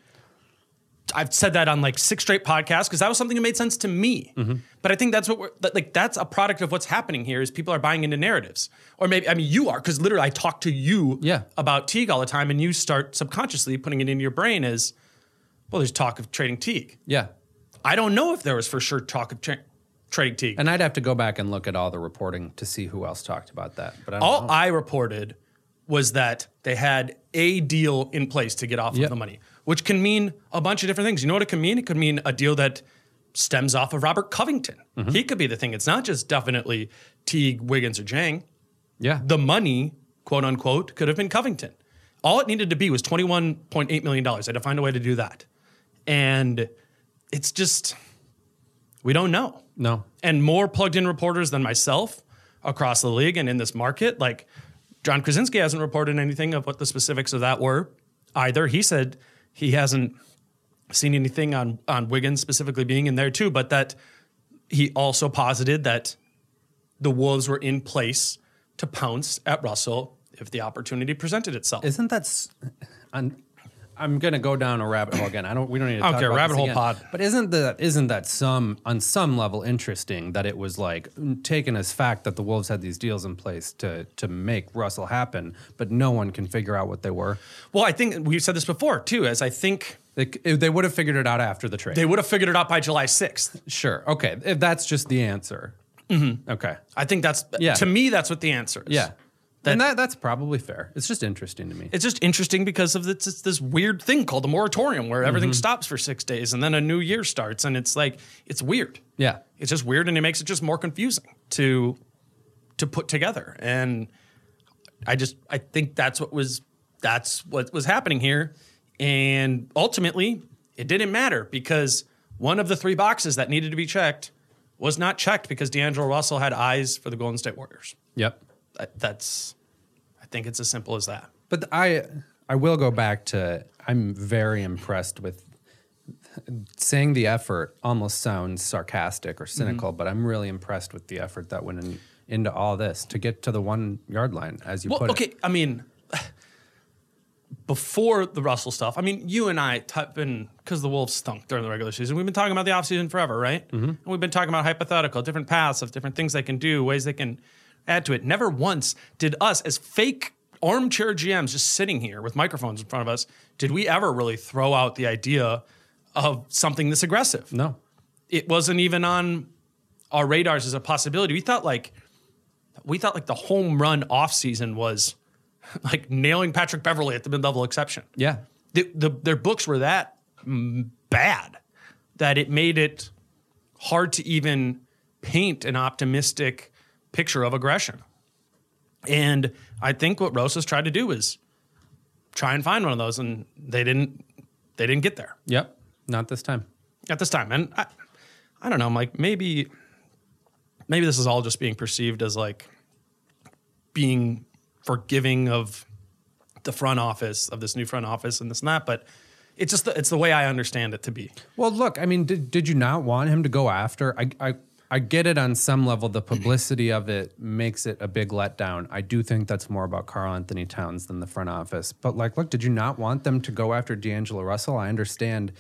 I've said that on like six straight podcasts because that was something that made sense to me. Mm-hmm. But I think that's what we're like. That's a product of what's happening here. Is people are buying into narratives, or maybe I mean you are because literally I talk to you Yeah. about Teague all the time, and you start subconsciously putting it into your brain as well. There's talk of trading Teague. yeah. I don't know if there was for sure talk of tra- trading Teague. And I'd have to go back and look at all the reporting to see who else talked about that. But I All know. I reported was that they had a deal in place to get off Yep. of the money, which can mean a bunch of different things. You know what it could mean? It could mean a deal that stems off of Robert Covington. Mm-hmm. He could be the thing. It's not just definitely Teague, Wiggins, or Dieng. yeah. The money, quote unquote, could have been Covington. All it needed to be was $21.8 million. I had to find a way to do that. And it's just, we don't know no. and more plugged in reporters than myself across the league and in this market. Like Jon Krawczynski hasn't reported anything of what the specifics of that were either. He said he hasn't seen anything on on Wiggins specifically being in there too, but that he also posited that the Wolves were in place to pounce at Russell if the opportunity presented itself. Isn't that? s- I'm, I'm gonna go down a rabbit hole again. I don't. We don't need to. I don't talk care, about rabbit hole again. pod. But isn't that isn't that some on some level interesting that it was like mm, taken as fact that the Wolves had these deals in place to to make Russell happen, but no one can figure out what they were. well, I think we've said this before too, as I think They, they would have figured it out after the trade. they would have figured it out by July 6th. sure. Okay. If that's just the answer. Mm-hmm. Okay. I think that's Yeah. to me that's what the answer is. Yeah. That- and that that's probably fair. It's just interesting to me. It's just interesting because of this, this weird thing called the moratorium where everything mm-hmm. stops for six days and then a new year starts and it's like it's weird. yeah. It's just weird and it makes it just more confusing to to put together. And I just I think that's what was that's what was happening here. And ultimately, it didn't matter because one of the three boxes that needed to be checked was not checked because D'Angelo Russell had eyes for the Golden State Warriors. Yep. That- That's I think it's as simple as that. But I I will go back to I'm very impressed with saying the effort almost sounds sarcastic or cynical, Mm-hmm. but I'm really impressed with the effort that went in, into all this to get to the one yard line, as you Well, put it. okay. I mean, before the Russell stuff, I mean, you and I have been, because the Wolves stunk during the regular season, we've been talking about the offseason forever, right? Mm-hmm. And we've been talking about hypothetical, different paths of different things they can do, ways they can add to it. Never once did us, as fake armchair GMs just sitting here with microphones in front of us, did we ever really throw out the idea of something this aggressive? No. it wasn't even on our radars as a possibility. We thought like we thought like the home run off season was like nailing Patrick Beverley at the mid level exception. Yeah. The, the, their books were that bad that it made it hard to even paint an optimistic picture of aggression. And I think what Rosas tried to do is try and find one of those, and they didn't. They didn't get there Yep. Not this time. at this time. And I, I don't know, I'm like maybe, maybe this is all just being perceived as like being forgiving of the front office of this new front office and this and that. But it's just the, it's the way I understand it to be. Well, look, I mean, did, did you not want him to go after? I, I I get it on some level. The publicity of it makes it a big letdown. I do think that's more about Karl-Anthony Towns than the front office. But like, look, did you not want them to go after D'Angelo Russell? I understand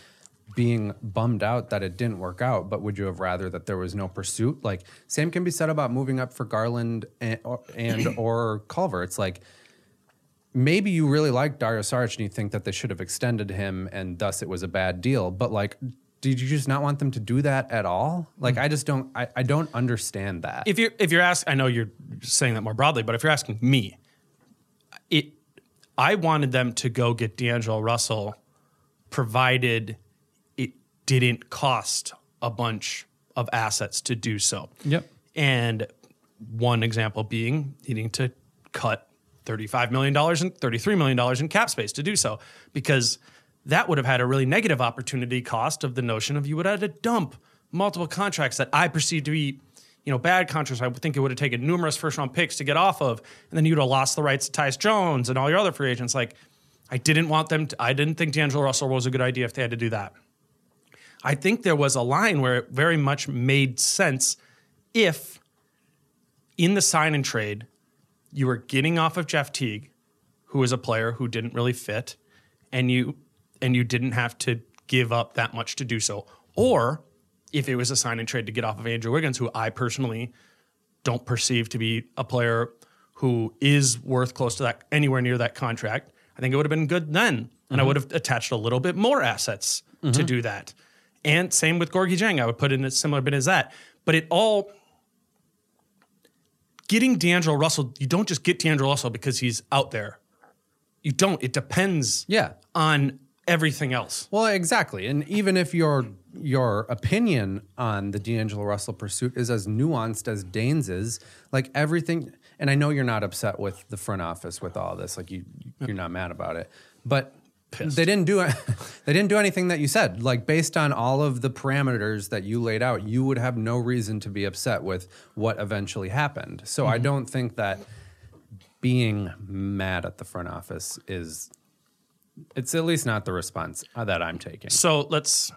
being bummed out that it didn't work out, but would you have rather that there was no pursuit? Like, same can be said about moving up for Garland and or, and, or Culver. It's like maybe you really like Dario Saric and you think that they should have extended him and thus it was a bad deal. But like, did you just not want them to do that at all? Like, mm. I just don't, I, I don't understand that. If you're if you're asking, I know you're saying that more broadly, but if you're asking me, it I wanted them to go get D'Angelo Russell, provided it didn't cost a bunch of assets to do so. Yep. And one example being needing to cut $35 million and $33 million in cap space to do so, because that would have had a really negative opportunity cost of the notion of you would have had to dump multiple contracts that I perceive to be, you know, bad contracts. I would think it would have taken numerous first round picks to get off of, and then you'd have lost the rights to Tyus Jones and all your other free agents. Like, I didn't want them to, I didn't think D'Angelo Russell was a good idea if they had to do that. I think there was a line where it very much made sense if in the sign and trade, you were getting off of Jeff Teague, who was a player who didn't really fit, and you and you didn't have to give up that much to do so. Or if it was a sign and trade to get off of Andrew Wiggins, who I personally don't perceive to be a player who is worth close to that anywhere near that contract, I think it would have been good then. And I mm-hmm. would have attached a little bit more assets to mm-hmm. do that. And same with Gorgui Dieng, I would put in a similar bit as that. But it all getting D'Angelo Russell, you don't just get D'Angelo Russell because he's out there. You don't. It depends Yeah. on everything else. Well, exactly. And even if your your opinion on the D'Angelo Russell pursuit is as nuanced as Dane's is, like everything and I know you're not upset with the front office with all this. Like you you're not mad about it. But they didn't do it. they didn't do anything that you said. Like based on all of the parameters that you laid out, you would have no reason to be upset with what eventually happened. So I mm-hmm. don't think that being mad at the front office is it's at least not the response uh, that I'm taking. So let's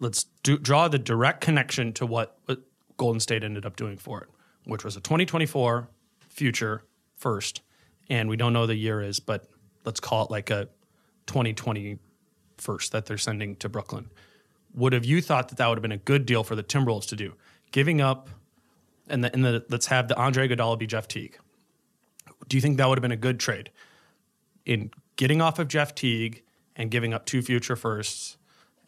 let's do, draw the direct connection to what, what Golden State ended up doing for it, which was a 2024 future first, and we don't know the year is, but let's call it like a 2020 first that they're sending to Brooklyn. Would have you thought that that would have been a good deal for the Timberwolves to do, giving up, and the, and the let's have the Andre Iguodala be Jeff Teague. Do you think that would have been a good trade? in getting off of Jeff Teague and giving up two future firsts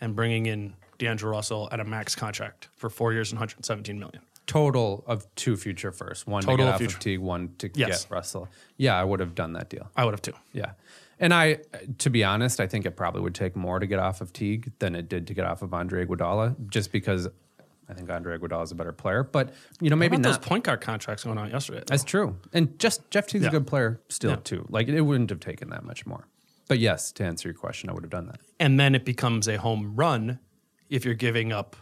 and bringing in D'Angelo Russell at a max contract for four years and 117 million. total of two future firsts, one Total to get off future- of Teague, one to Yes. get Russell. Yeah, I would have done that deal. I would have too. Yeah. And I, to be honest, I think it probably would take more to get off of Teague than it did to get off of Andre Iguodala, just because I think Andre Iguodala is a better player. But you know, maybe not. those point guard contracts going on yesterday. That's true. And just Jeff Teague's Yeah. a good player still Yeah. too. Like it wouldn't have taken that much more. But yes, to answer your question, I would have done that. and then it becomes a home run if you're giving up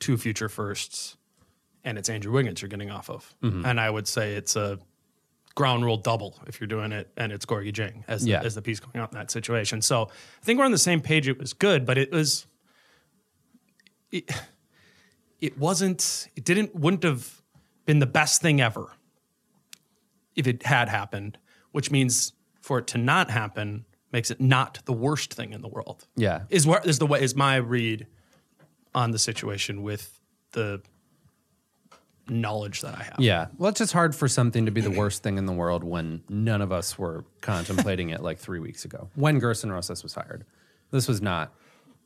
two future firsts and it's Andrew Wiggins you're getting off of. Mm-hmm. And I would say it's a ground rule double if you're doing it and it's Gorgui Dieng as, Yeah. the, as the piece going out in that situation. So I think we're on the same page. It was good, but it was it, it wasn't it didn't wouldn't have been the best thing ever if it had happened, which means for it to not happen makes it not the worst thing in the world Yeah. is what is the way is my read on the situation with the knowledge that I have. Yeah. Well, it's just hard for something to be the worst thing in the world when none of us were contemplating it like three weeks ago when Gersson Rosas was hired. This was not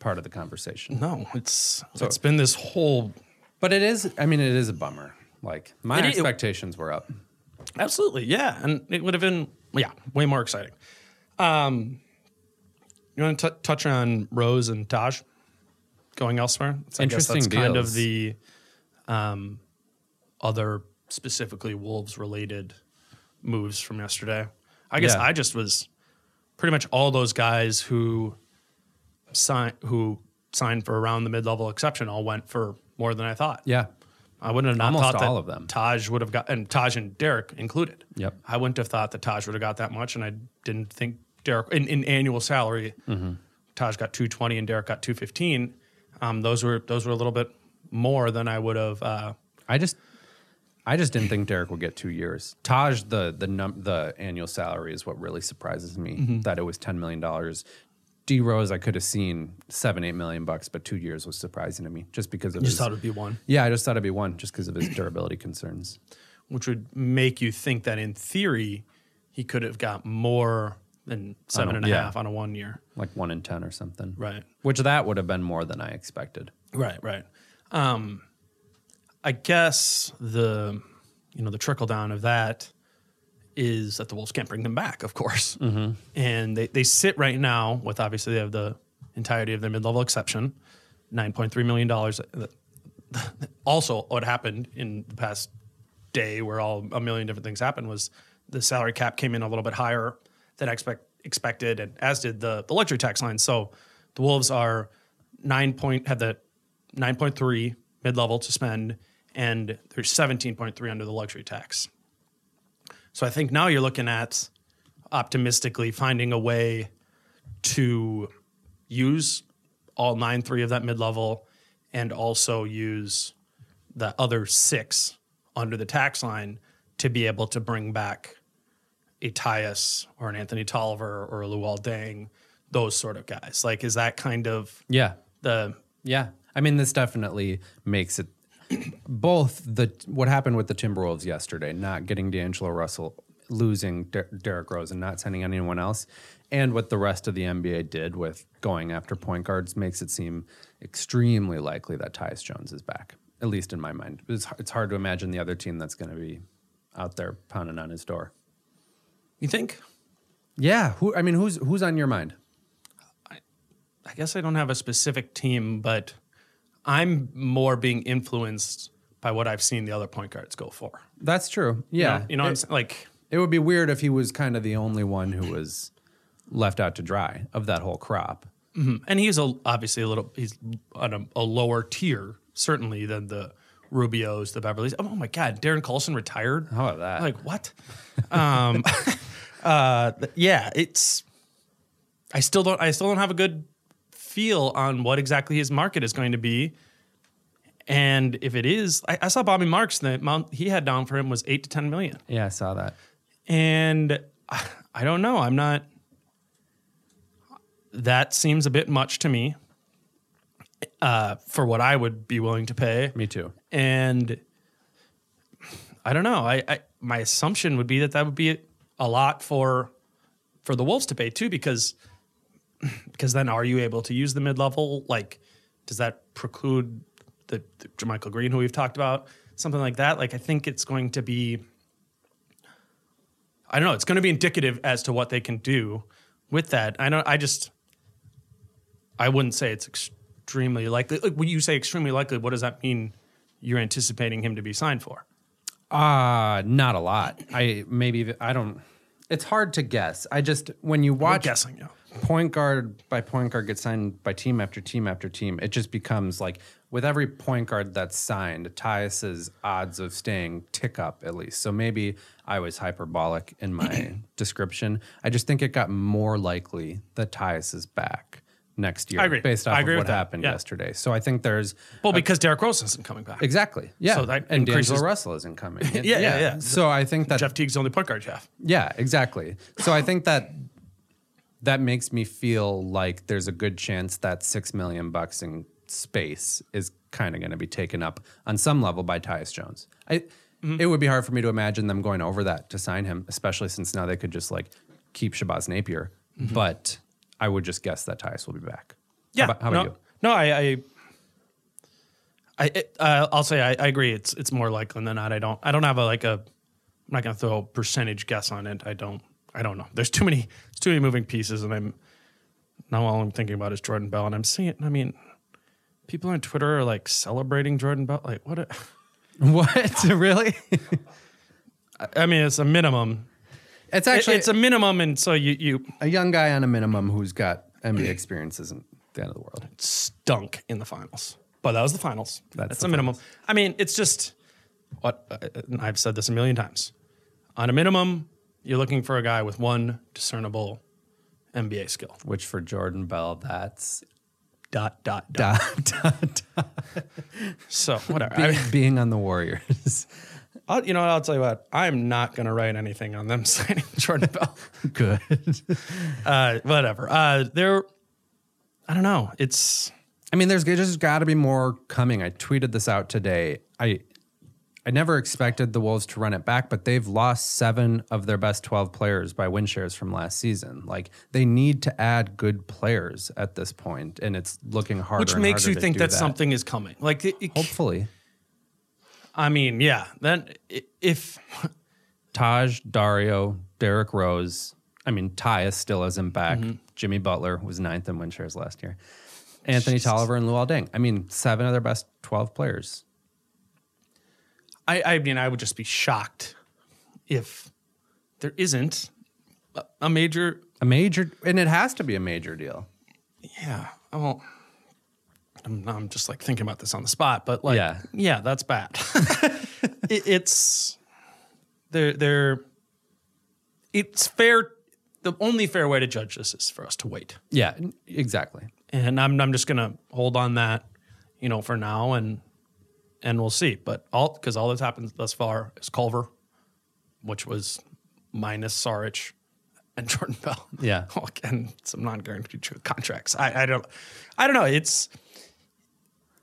part of the conversation. No, it's so, it's been this whole But it is, I mean, it is a bummer. Like my It expectations were up. absolutely yeah, and it would have been yeah way more exciting. Um, you want to touch on Rose and Taj going elsewhere? So I guess Interesting that's kind of the um, other specifically Wolves related moves from yesterday. I guess Yeah. I just was pretty much all those guys who sign who signed for around the mid level exception all went for more than I thought. Yeah. I wouldn't have not Almost thought that all of them. Taj would have got, and Taj and Derek included. Yep. I wouldn't have thought that Taj would have got that much, and I didn't think Derek in, in annual salary. Mm-hmm. Taj got two twenty and Derek got two fifteen. Um, those were those were a little bit more than I would have. Uh, I just, I just didn't think Derek would get two years. Taj, the the num- the annual salary is what really surprises me. Mm-hmm. That it was ten million dollars. D Rose, I could have seen seven, eight million bucks, but two years was surprising to me, just because of you his. just thought it'd be one, yeah, I just thought it'd be one, just because of his durability concerns. which would make you think that in theory he could have got more than seven and a half yeah. on a one year. like one in ten or something. Right. Which that would have been more than I expected. Right, right. Um, I guess the you know the trickle down of that is that the Wolves can't bring them back, of course, mm-hmm. and they they sit right now with obviously they have the entirety of their mid level exception, nine point three million dollars. Also, what happened in the past day, where all a million different things happened, was the salary cap came in a little bit higher than expect expected, and as did the the luxury tax line. So the Wolves are nine point have the nine point three mid level to spend, and there's seventeen point three under the luxury tax. So I think now you're looking at optimistically finding a way to use all nine three of that mid level, and also use the other six under the tax line to be able to bring back a Tyus or an Anthony Tolliver or a Luol Deng, those sort of guys. Like, is that kind of Yeah. the Yeah. I mean, this definitely makes it both the what happened with the Timberwolves yesterday, not getting D'Angelo Russell, losing Der- Derrick Rose, and not signing anyone else, and what the rest of the NBA did with going after point guards makes it seem extremely likely that Tyus Jones is back. At least in my mind, it's it's hard to imagine the other team that's going to be out there pounding on his door. you think? Yeah. Who? I mean, who's who's on your mind? I guess I don't have a specific team, but I'm more being influenced by what I've seen the other point guards go for. That's true. You Yeah. know, you know what I'm It- saying? Like, It would be weird if he was kind of the only one who was left out to dry of that whole crop. and he's a, obviously a little, he's on a, a lower tier, certainly, than the Rubios, the Beverleys. Oh my God, Darren Collison retired. How about that? Like, what? um, uh, yeah, it's, I still don't, I still don't have a good feel on what exactly his market is going to be. And if it is, I, I saw Bobby Marks, the amount he had down for him was eight to 10 million. Yeah, I saw that. And I- I don't know. I'm not. That seems a bit much to me uh, for what I would be willing to pay. Me too. And I don't know. I, I my assumption would be that that would be a lot for for the Wolves to pay too, because because then are you able to use the mid level? Like, does that preclude the, the JaMychal Green, who we've talked about, something like that? Like, I think it's going to be. I don't know. It's going to be indicative as to what they can do with that. I don't. I just. I wouldn't say it's extremely likely. Like, when you say extremely likely, what does that mean? You're anticipating him to be signed for? Uh not a lot. I maybe I don't. It's hard to guess. I just when you watch guessing. Yeah. Point guard by point guard gets signed by team after team after team, it just becomes like with every point guard that's signed, Tyus's odds of staying tick up at least. So maybe I was hyperbolic in my description. I just think it got more likely that Tyus is back next year I agree. based off I agree of what happened Yeah. yesterday. So I think there's Well, because Derrick Rose isn't coming back. exactly yeah, So that and increases- D'Angelo Russell isn't coming. Yeah, yeah, yeah. So I think that Jeff Teague's the only point guard have. yeah, exactly. So I think that that makes me feel like there's a good chance that six million bucks in space is kind of going to be taken up on some level by Tyus Jones. I, It would be hard for me to imagine them going over that to sign him, especially since now they could just like keep Shabazz Napier. But I would just guess that Tyus will be back. Yeah. How about, how no, about you? No, I, I, I, uh, I'll say I, I agree. It's it's more likely than not. I don't I don't have a like a. I'm not going to throw a percentage guess on it. I don't. I don't know. There's too many. There's too many moving pieces, and I'm now all I'm thinking about is Jordan Bell, and I'm seeing. I mean, people on Twitter are like celebrating Jordan Bell. Like what? A, What really? I mean, it's a minimum. it's It- actually it's a minimum, and so you you a young guy on a minimum who's got NBA experience isn't the end of the world. stunk in the finals. But that was the finals. That's That's, the a minimum. I mean, it's just what uh, I've said this a million times. On a minimum, you're looking for a guy with one discernible NBA skill. Which for Jordan Bell, that's Dot dot dot. dot, dot, So whatever. I, being, being on the Warriors. I'll, you know what? I'll tell you what. I'm not going to write anything on them signing Jordan Bell. Good. Uh, whatever. Uh, they're. I don't know. It's. I mean, there's just got to be more coming. I tweeted this out today. I I never expected the Wolves to run it back, but they've lost seven of their best 12 players by win shares from last season. Like they need to add good players at this point, and it's looking harder. Which makes harder you think do that, something is coming. Like, it, it- Hopefully, I mean, yeah. Then if Taj, Dario, Derrick Rose. I mean, Tyus still isn't back. Mm-hmm. Jimmy Butler was ninth in win shares last year. Anthony Tolliver and Luol Deng. I mean, seven of their best 12 players. I, I mean, I would just be shocked if there isn't a, a major. A major, and it has to be a major deal. Yeah, I won't. I'm, I'm just like thinking about this on the spot, but like, Yeah. yeah, that's bad. it, it's they're they're. It's fair. The only fair way to judge this is for us to wait, Yeah, exactly. and I'm I'm just gonna hold on that, you know, for now, and and we'll see. But all because all that's happened thus far is Culver, which was minus Saric and Jordan Bell. Yeah. and some non-guaranteed contracts. I, I don't, I don't know. It's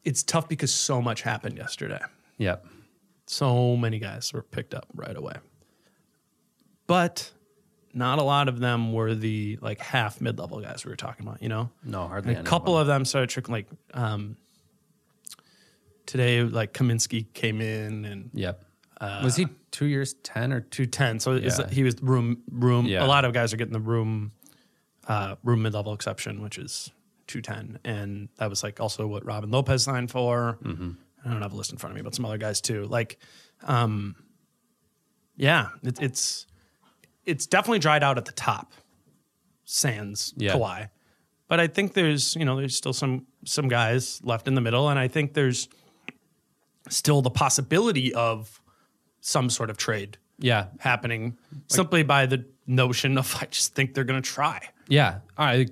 it's tough because so much happened yesterday. Yep. So many guys were picked up right away, but not a lot of them were the like half mid-level guys we were talking about. You know, No, hardly a couple of them started trickling. Like um, today, like Kaminsky came in and Yep. was he two years ten or two? ten. So is Yeah. he was room room. Yeah. A lot of guys are getting the room uh, room mid level exception, which is two ten, and that was like also what Robin Lopez signed for. Mm-hmm. I don't have a list in front of me, but some other guys too. Like, um, yeah, it, it's it's definitely dried out at the top. Sans Yeah. Kawhi, but I think there's you know there's still some some guys left in the middle, and I think there's still the possibility of some sort of trade Yeah. happening simply by the notion of I just think they're going to try. Yeah. I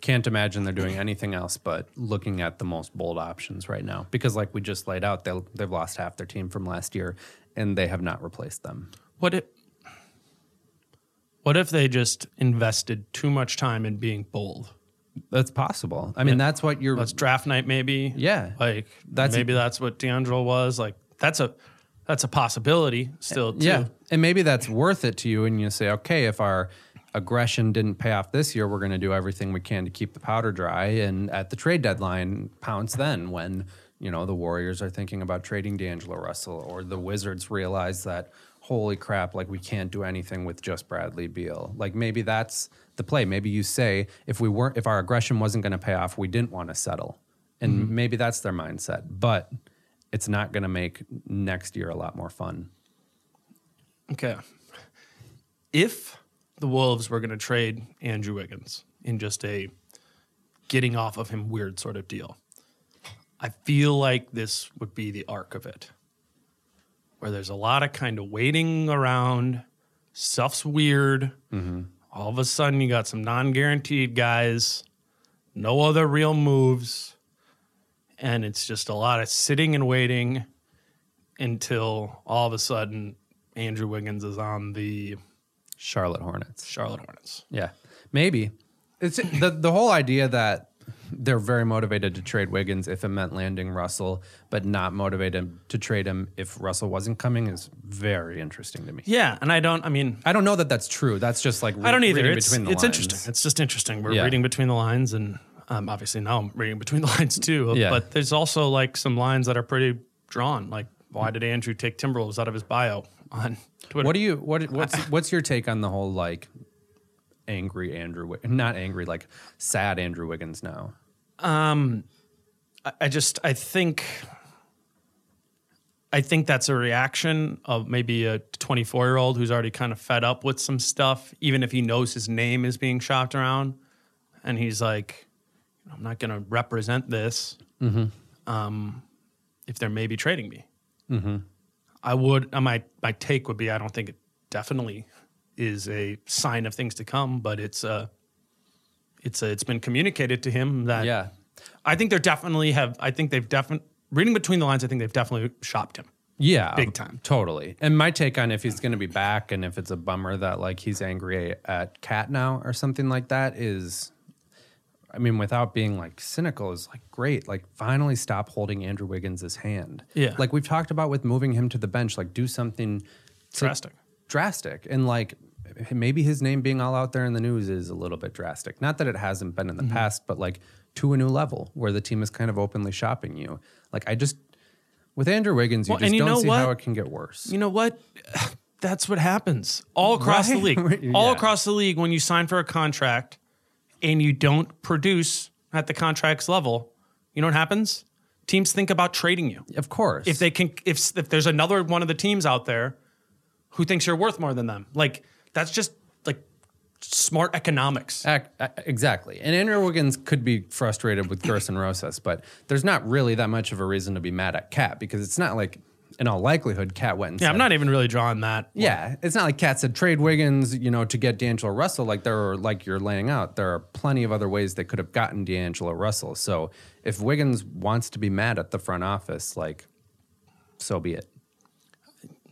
can't imagine they're doing anything else but looking at the most bold options right now because, like we just laid out, they they've lost half their team from last year and they have not replaced them. What if what if they just invested too much time in being bold? That's possible. I mean, that's what you're. Let's draft night maybe. Yeah. Like That's- maybe that's what D'Angelo was. Like that's a that's a possibility still too. Yeah. And maybe that's worth it to you. And you say, okay, if our aggression didn't pay off this year, we're going to do everything we can to keep the powder dry. And at the trade deadline, pounce then when, you know, the Warriors are thinking about trading D'Angelo Russell or the Wizards realize that, holy crap, like we can't do anything with just Bradley Beal. Like maybe that's the play. Maybe you say, if we weren't, if our aggression wasn't going to pay off, we didn't want to settle. And mm-hmm. maybe that's their mindset. But it's not going to make next year a lot more fun. Okay. If the Wolves were going to trade Andrew Wiggins in just a getting off of him weird sort of deal, I feel like this would be the arc of it, where there's a lot of kind of waiting around, stuff's weird. Mm-hmm. All of a sudden, you got some non guaranteed guys, no other real moves, and it's just a lot of sitting and waiting until all of a sudden Andrew Wiggins is on the Charlotte Hornets. Charlotte Hornets. Yeah, maybe it's the the whole idea that they're very motivated to trade Wiggins if it meant landing Russell, but not motivated to trade him if Russell wasn't coming is very interesting to me. Yeah, and I don't. I mean, I don't know that that's true. That's just like I don't re- either. reading It's between the it's lines. interesting. It's just interesting. We're Yeah. reading between the lines, and um, obviously now I'm reading between the lines too. Yeah. But there's also like some lines that are pretty drawn. Like, why did Andrew take Timberwolves out of his bio on Twitter? What do you what what's what's your take on the whole like angry Andrew not angry like sad Andrew Wiggins now? I, I just I think I think that's a reaction of maybe a 24 year old who's already kind of fed up with some stuff, even if he knows his name is being shopped around, and he's like, I'm not going to represent this. Um, if they're maybe trading me, mm-hmm. I would. Uh, my my take would be I don't think it definitely is a sign of things to come, but it's uh it's a, it's been communicated to him that Yeah. I think they're definitely have. I think they've definitely reading between the lines. I think they've definitely shopped him. Yeah, Big time. totally. And my take on if he's going to be back and if it's a bummer that like he's angry at KAT now or something like that is, I mean, without being like cynical, is like great. Like finally stop holding Andrew Wiggins' hand. Yeah. like we've talked about with moving him to the bench. Like do something to- Drastic. drastic, and like maybe his name being all out there in the news is a little bit drastic. Not that it hasn't been in the Mm-hmm. past, but like to a new level where the team is kind of openly shopping you. Like I just. With Andrew Wiggins, you Well, just you don't see how it can get worse. You know what? That's what happens all across the Right? league. All across the league, when you sign for a contract and you don't produce at the contract's level, you know what happens? Teams think about trading you Of course. if they can. If if there's another one of the teams out there who thinks you're worth more than them, like that's just like smart economics. Ac- uh, exactly. And Andrew Wiggins could be frustrated with Gersson Rosas, but there's not really that much of a reason to be mad at KAT because it's not like, in all likelihood, KAT went and Yeah, said, I'm not even really drawing that. Yeah, it's not like KAT said trade Wiggins, you know, to get D'Angelo Russell. Like there are, like you're laying out, there are plenty of other ways they could have gotten D'Angelo Russell. So if Wiggins wants to be mad at the front office, like so be it.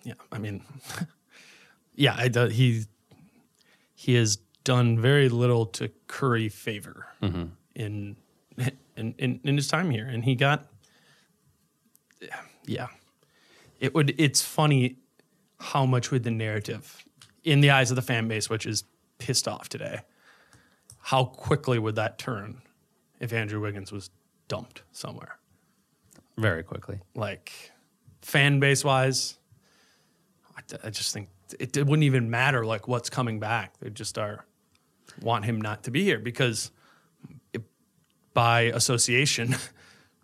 yeah, I mean, yeah, I, do- he he has done very little to curry favor in, in in in his time here, and he got yeah. It would. It's funny how much would the narrative, in the eyes of the fan base, which is pissed off today, how quickly would that turn if Andrew Wiggins was dumped somewhere? Very quickly. like fan base wise, I, I just think it, wouldn't even matter like what's coming back. They just are want him not to be here because it, by association,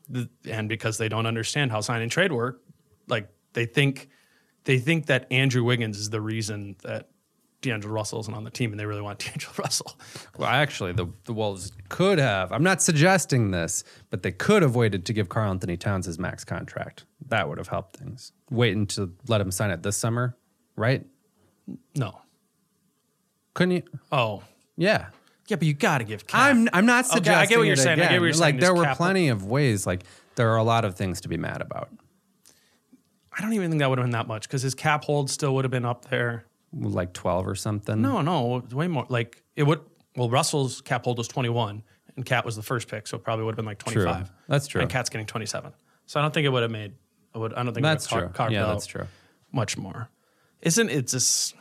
and because they don't understand how sign and trade work, like they think they think that Andrew Wiggins is the reason that D'Angelo Russell isn't on the team, and they really want D'Angelo Russell. Well, actually, the, the Wolves could have. I'm not suggesting this, but they could have waited to give Karl-Anthony Towns his max contract. That would have helped things. Waiting to let him sign it this summer, right? No, Couldn't you? oh Yeah. yeah, but you got to give. Cap. I'm I'm not Okay, I suggesting. get what you're saying. I get what you're saying. Like there were plenty of ways. Like there are a lot of things to be mad about. I don't even think that would have been that much because his cap hold still would have been up there. Like 12 or something. No, no, way more. Like it would. Well, Russell's cap hold was 21, and KAT was the first pick, so it probably would have been like 25. That's true. And KAT's getting 27. So I don't think it would have made. I would. I don't think That's it would true. have car- Yeah, that's true. Much more. Isn't it just?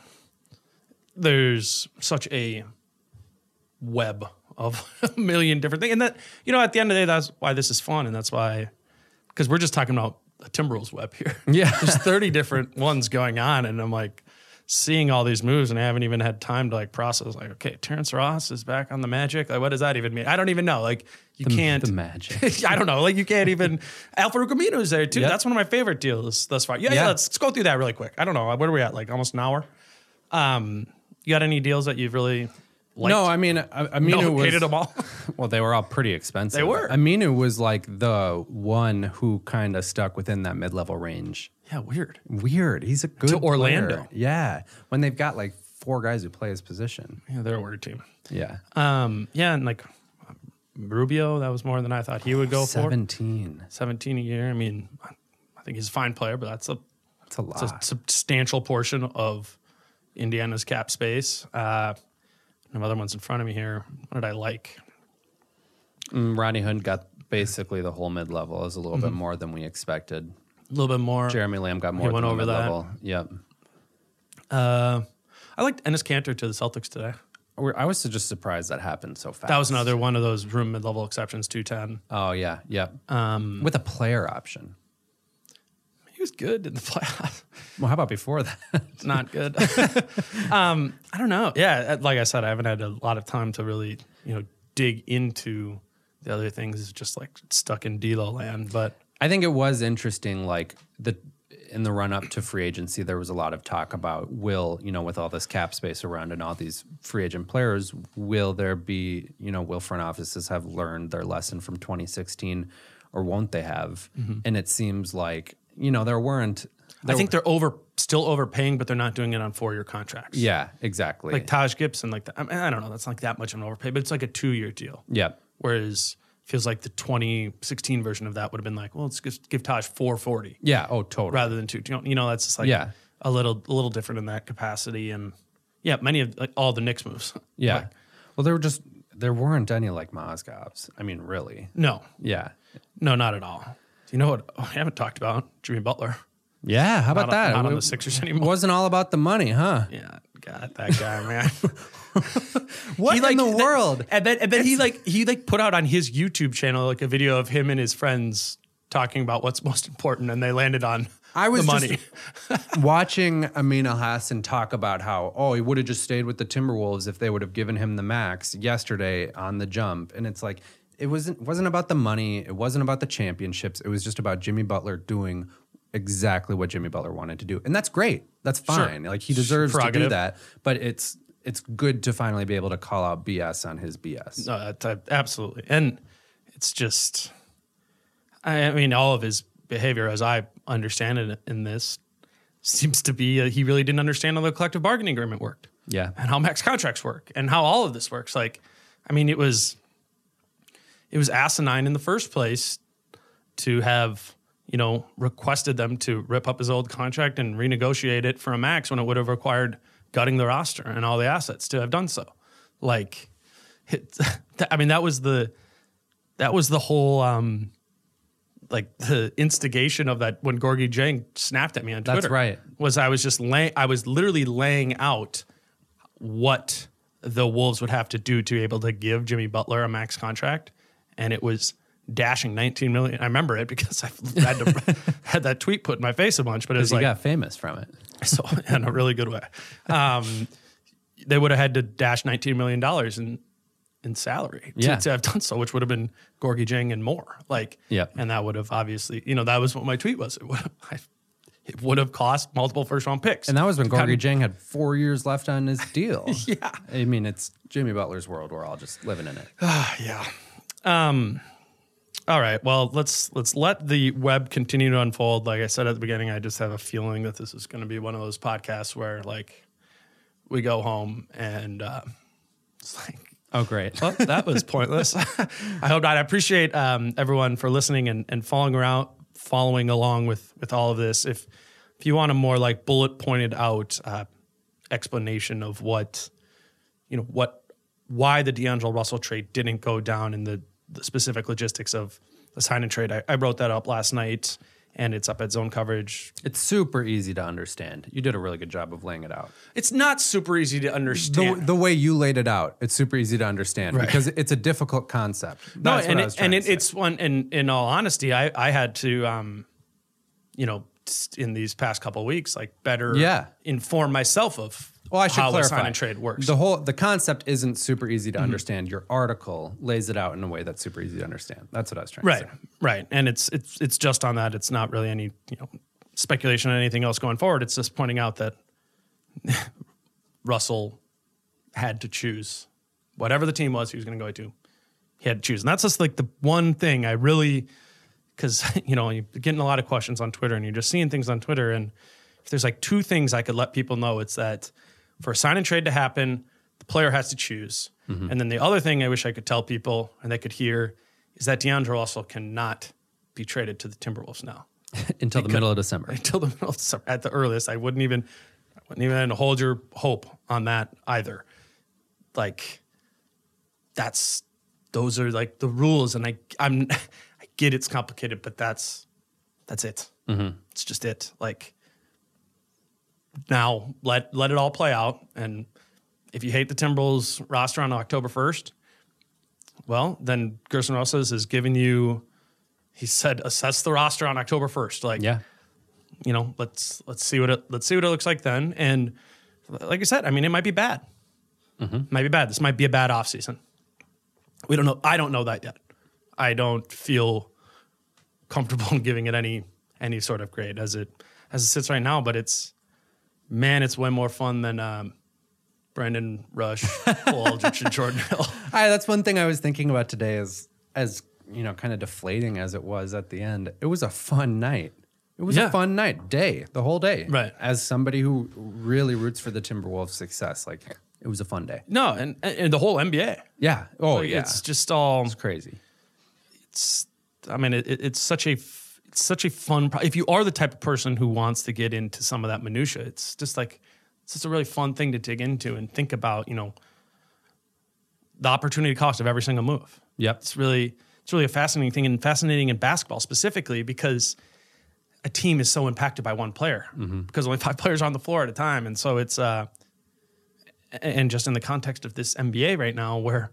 There's such a web of a million different things, and that you know, at the end of the day, that's why this is fun, and that's why, because we're just talking about the Timberwolves web here. Yeah. there's 30 different ones going on, and I'm like seeing all these moves, and I haven't even had time to like process. Like, okay, Terrence Ross is back on the Magic. Like, what does that even mean? I don't even know. Like, you can't. the Magic. I don't know. Like, you can't even. Al-Farouq Aminu is there too. Yep. That's one of my favorite deals thus far. Yeah, yeah. Yeah. let's, let's go through that really quick. I don't know. Where are we at? Like almost an hour. Um, you got any deals that you've really liked? No, I mean, I, Aminu no, was hated them all. well. They were all pretty expensive. They were. Aminu was like the one who kind of stuck within that mid-level range. yeah, weird. Weird. He's a good to Orlando. player. Yeah, when they've got like four guys who play his position. Yeah, they're a weird team. Yeah, Um, yeah, and like Rubio, that was more than I thought he would go for. seventeen. 17 a year. I mean, I think he's a fine player, but that's a, That's a lot. it's a substantial portion of Indiana's cap space. Uh, no other ones in front of me here. What did I like? Mm, Rodney Hood got basically the whole mid-level. Is a little Mm-hmm. bit more than we expected. A little bit more. Jeremy Lamb got more. went than over that. mid-level. Yep. Uh, I liked Enes Kanter to the Celtics today. I was just surprised that happened so fast. That was another one of those room mid level exceptions, 210. Oh yeah, yep. Um, With a player option. He was good in the playoffs. Well, how about before that? It's not good. um, I don't know. Yeah, like I said, I haven't had a lot of time to really, you know, dig into the other things. It's just like stuck in D'Lo land. But I think it was interesting. Like the in the run up to free agency, there was a lot of talk about will you know with all this cap space around and all these free agent players, will there be you know will front offices have learned their lesson from 2016, or won't they have? And it seems like you know there weren't. I think they're over, still overpaying, but they're not doing it on four year contracts. Yeah, exactly. like Taj Gibson, like that. I, mean, I don't know. That's not that much of an overpay, but it's like a two year deal. yeah, Whereas feels like the 2016 version of that would have been like, well, let's just give Taj 440 yeah. Oh, totally. rather than two. You know, you know, that's just like Yeah. a little, a little different in that capacity. And yeah, many of like all the Knicks moves. yeah. Like, well, there were just there weren't any like Mozgovs. I mean, really. no, Yeah. no, not at all. You know what I haven't talked about? Jimmy Butler. Yeah, how about Not that? not on the Sixers anymore. Wasn't all about the money, huh? Yeah, God, that guy, man. What He, like, in the th- world? And then, and then he like he like put out on his YouTube channel like a video of him and his friends talking about what's most important, and they landed on I was the just- money. Watching Amin Elhassan talk about how, oh, he would have just stayed with the Timberwolves if they would have given him the max yesterday on the jump. And it's like, it wasn't wasn't about the money. It wasn't about the championships. It was just about Jimmy Butler doing exactly what Jimmy Butler wanted to do. And that's great. That's fine. Like he deserves to do that. But it's it's good to finally be able to call out BS on his BS. No, that, that- absolutely, and it's just, I, mean, all of his behavior, as I understand it in this, seems to be uh, he really didn't understand how the collective bargaining agreement worked. Yeah. and how max contracts work and how all of this works. Like, I mean, it was it was asinine in the first place to have you know, requested them to rip up his old contract and renegotiate it for a max when it would have required gutting the roster and all the assets to have done so. Like, it, I mean, that was the that was the whole um, like the instigation of that when Gorgui Dieng snapped at me on Twitter. That's right. Was I was just lay I was literally laying out what the Wolves would have to do to be able to give Jimmy Butler a max contract, and it was dashing 19 million. I remember it because I had to had that tweet put in my face a bunch, but it was he like got famous from it. so in a really good way. Um, they would have had to dash 19 million dollars in in salary to, Yeah. to have done so, which would have been Gorgui Dieng and more. Like, Yep. and that would have obviously, you know, that was what my tweet was. It would have, I, it would have cost multiple first round picks, And that was when Kind Gorgie of- Jang had four years left on his deal. Yeah. I mean, it's Jimmy Butler's world. We're all just living in it. yeah. Um, all right. Well, let's let's let the web continue to unfold. Like I said at the beginning, I just have a feeling that this is going to be one of those podcasts where like we go home and uh, it's like Oh, great. well, that was pointless. I hope not. I appreciate um, everyone for listening and, and following around, following along with with all of this. If if you want a more like bullet pointed out uh, explanation of what you know what why the D'Angelo Russell trade didn't go down in the, the specific logistics of the sign and trade, I, I wrote that up last night, and it's up at Zone Coverage. It's super easy to understand. You did a really good job of laying it out. It's not super easy to understand. the way you laid it out, it's super easy to understand Right. because it's a difficult concept. No, That's what and it, and it, it's one. And in all honesty, I I had to, um, you know, in these past couple of weeks, like better, Yeah. inform myself of Well, I should how clarify. sign and trade works. The whole the concept isn't super easy to Mm-hmm. understand. Your article lays it out in a way that's super easy to understand. That's what I was trying right, to say. Right. Right, and it's it's it's just on that. It's not really any you know speculation on anything else going forward. It's just pointing out that Russell had to choose whatever the team was he was going to go to. He had to choose, and that's just like the one thing I really because you know you're getting a lot of questions on Twitter, and you're just seeing things on Twitter. And if there's like two things I could let people know, it's that for a sign and trade to happen, the player has to choose, mm-hmm. and then the other thing I wish I could tell people and they could hear is that DeAndre also cannot be traded to the Timberwolves now Until the middle of December. until the middle of December at the earliest. I wouldn't even I wouldn't even hold your hope on that either. Like that's those are like the rules, and I I'm I get it's complicated, but that's that's it. Mm-hmm. It's just it. Like now let let it all play out, and if you hate the Timberwolves roster on October first, well then Gersson Rosas is giving you. He said assess the roster on October first. Like Yeah. you know, let's let's see what it let's see what it looks like then. And like I said, I mean, it might be bad. It might be bad. This might be a bad offseason. We don't know. I don't know that yet. I don't feel comfortable in giving it any any sort of grade as it as it sits right now. But it's man, it's way more fun than um, Brandon Rush, Cole Aldrich, and Jordan Hill. Hi, that's one thing I was thinking about today is as you know, kind of deflating as it was at the end. It was a fun night. It was Yeah. a fun night, day, the whole day. Right. As somebody who really roots for the Timberwolves' success, like it was a fun day. No, and and the whole NBA. Yeah. Oh Like, yeah. it's just all it's crazy. it's I mean it, it- it's such a it's such a fun pro- if you are the type of person who wants to get into some of that minutia it's just like it's just a really fun thing to dig into and think about you know the opportunity cost of every single move Yep. it's really it's really a fascinating thing and fascinating in basketball specifically because a team is so impacted by one player because only five players are on the floor at a time and so it's uh and just in the context of this NBA right now where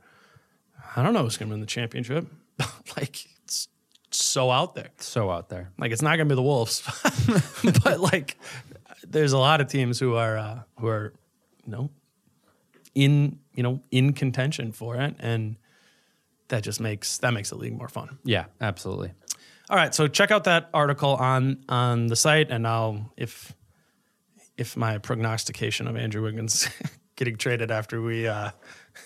I don't know who's going to win the championship. like so out there. So out there. Like it's not going to be the Wolves, but like there's a lot of teams who are uh, who are you know in you know in contention for it, and that just makes that makes the league more fun. Yeah, absolutely. All right, so check out that article on on the site, and I'll if if my prognostication of Andrew Wiggins getting traded after we uh,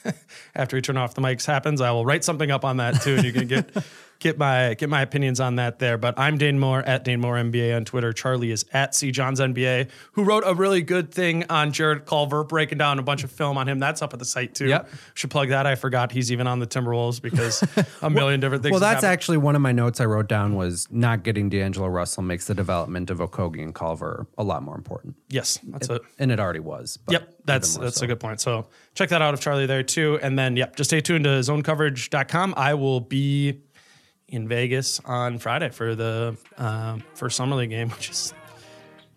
after we turn off the mics happens, I will write something up on that too, and you can get get my get my opinions on that there. But I'm Dane Moore at Dane Moore NBA on Twitter. Charlie is at C Johns NBA, who wrote a really good thing on Jarrett Culver, breaking down a bunch of film on him. That's up at the site too. Yep. Should plug that. I forgot he's even on the Timberwolves because a million different things. Well, that's happened. actually one of my notes I wrote down was not getting D'Angelo Russell makes the development of Okogie and Culver a lot more important. yes, that's it. And it already was. but Yep, that's that's so. a good point. So check that out of Charlie there too. And then yep, just stay tuned to zonecoverage.com. I will be in Vegas on Friday for the um, first summer league game, which is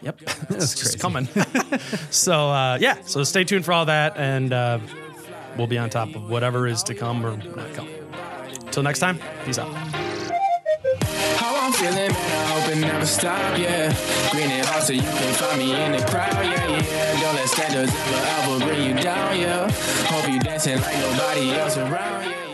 yep, it's just coming. so uh, yeah, so stay tuned for all that, and uh, we'll be on top of whatever is to come or not come. Till next time, peace out. How I'm feeling, man, I hope it never stop, yeah. Green and hot so you can find me in the crowd, yeah, yeah. Don't let standards ever, ever bring you down, yeah. Hope you dancing like nobody else around, yeah.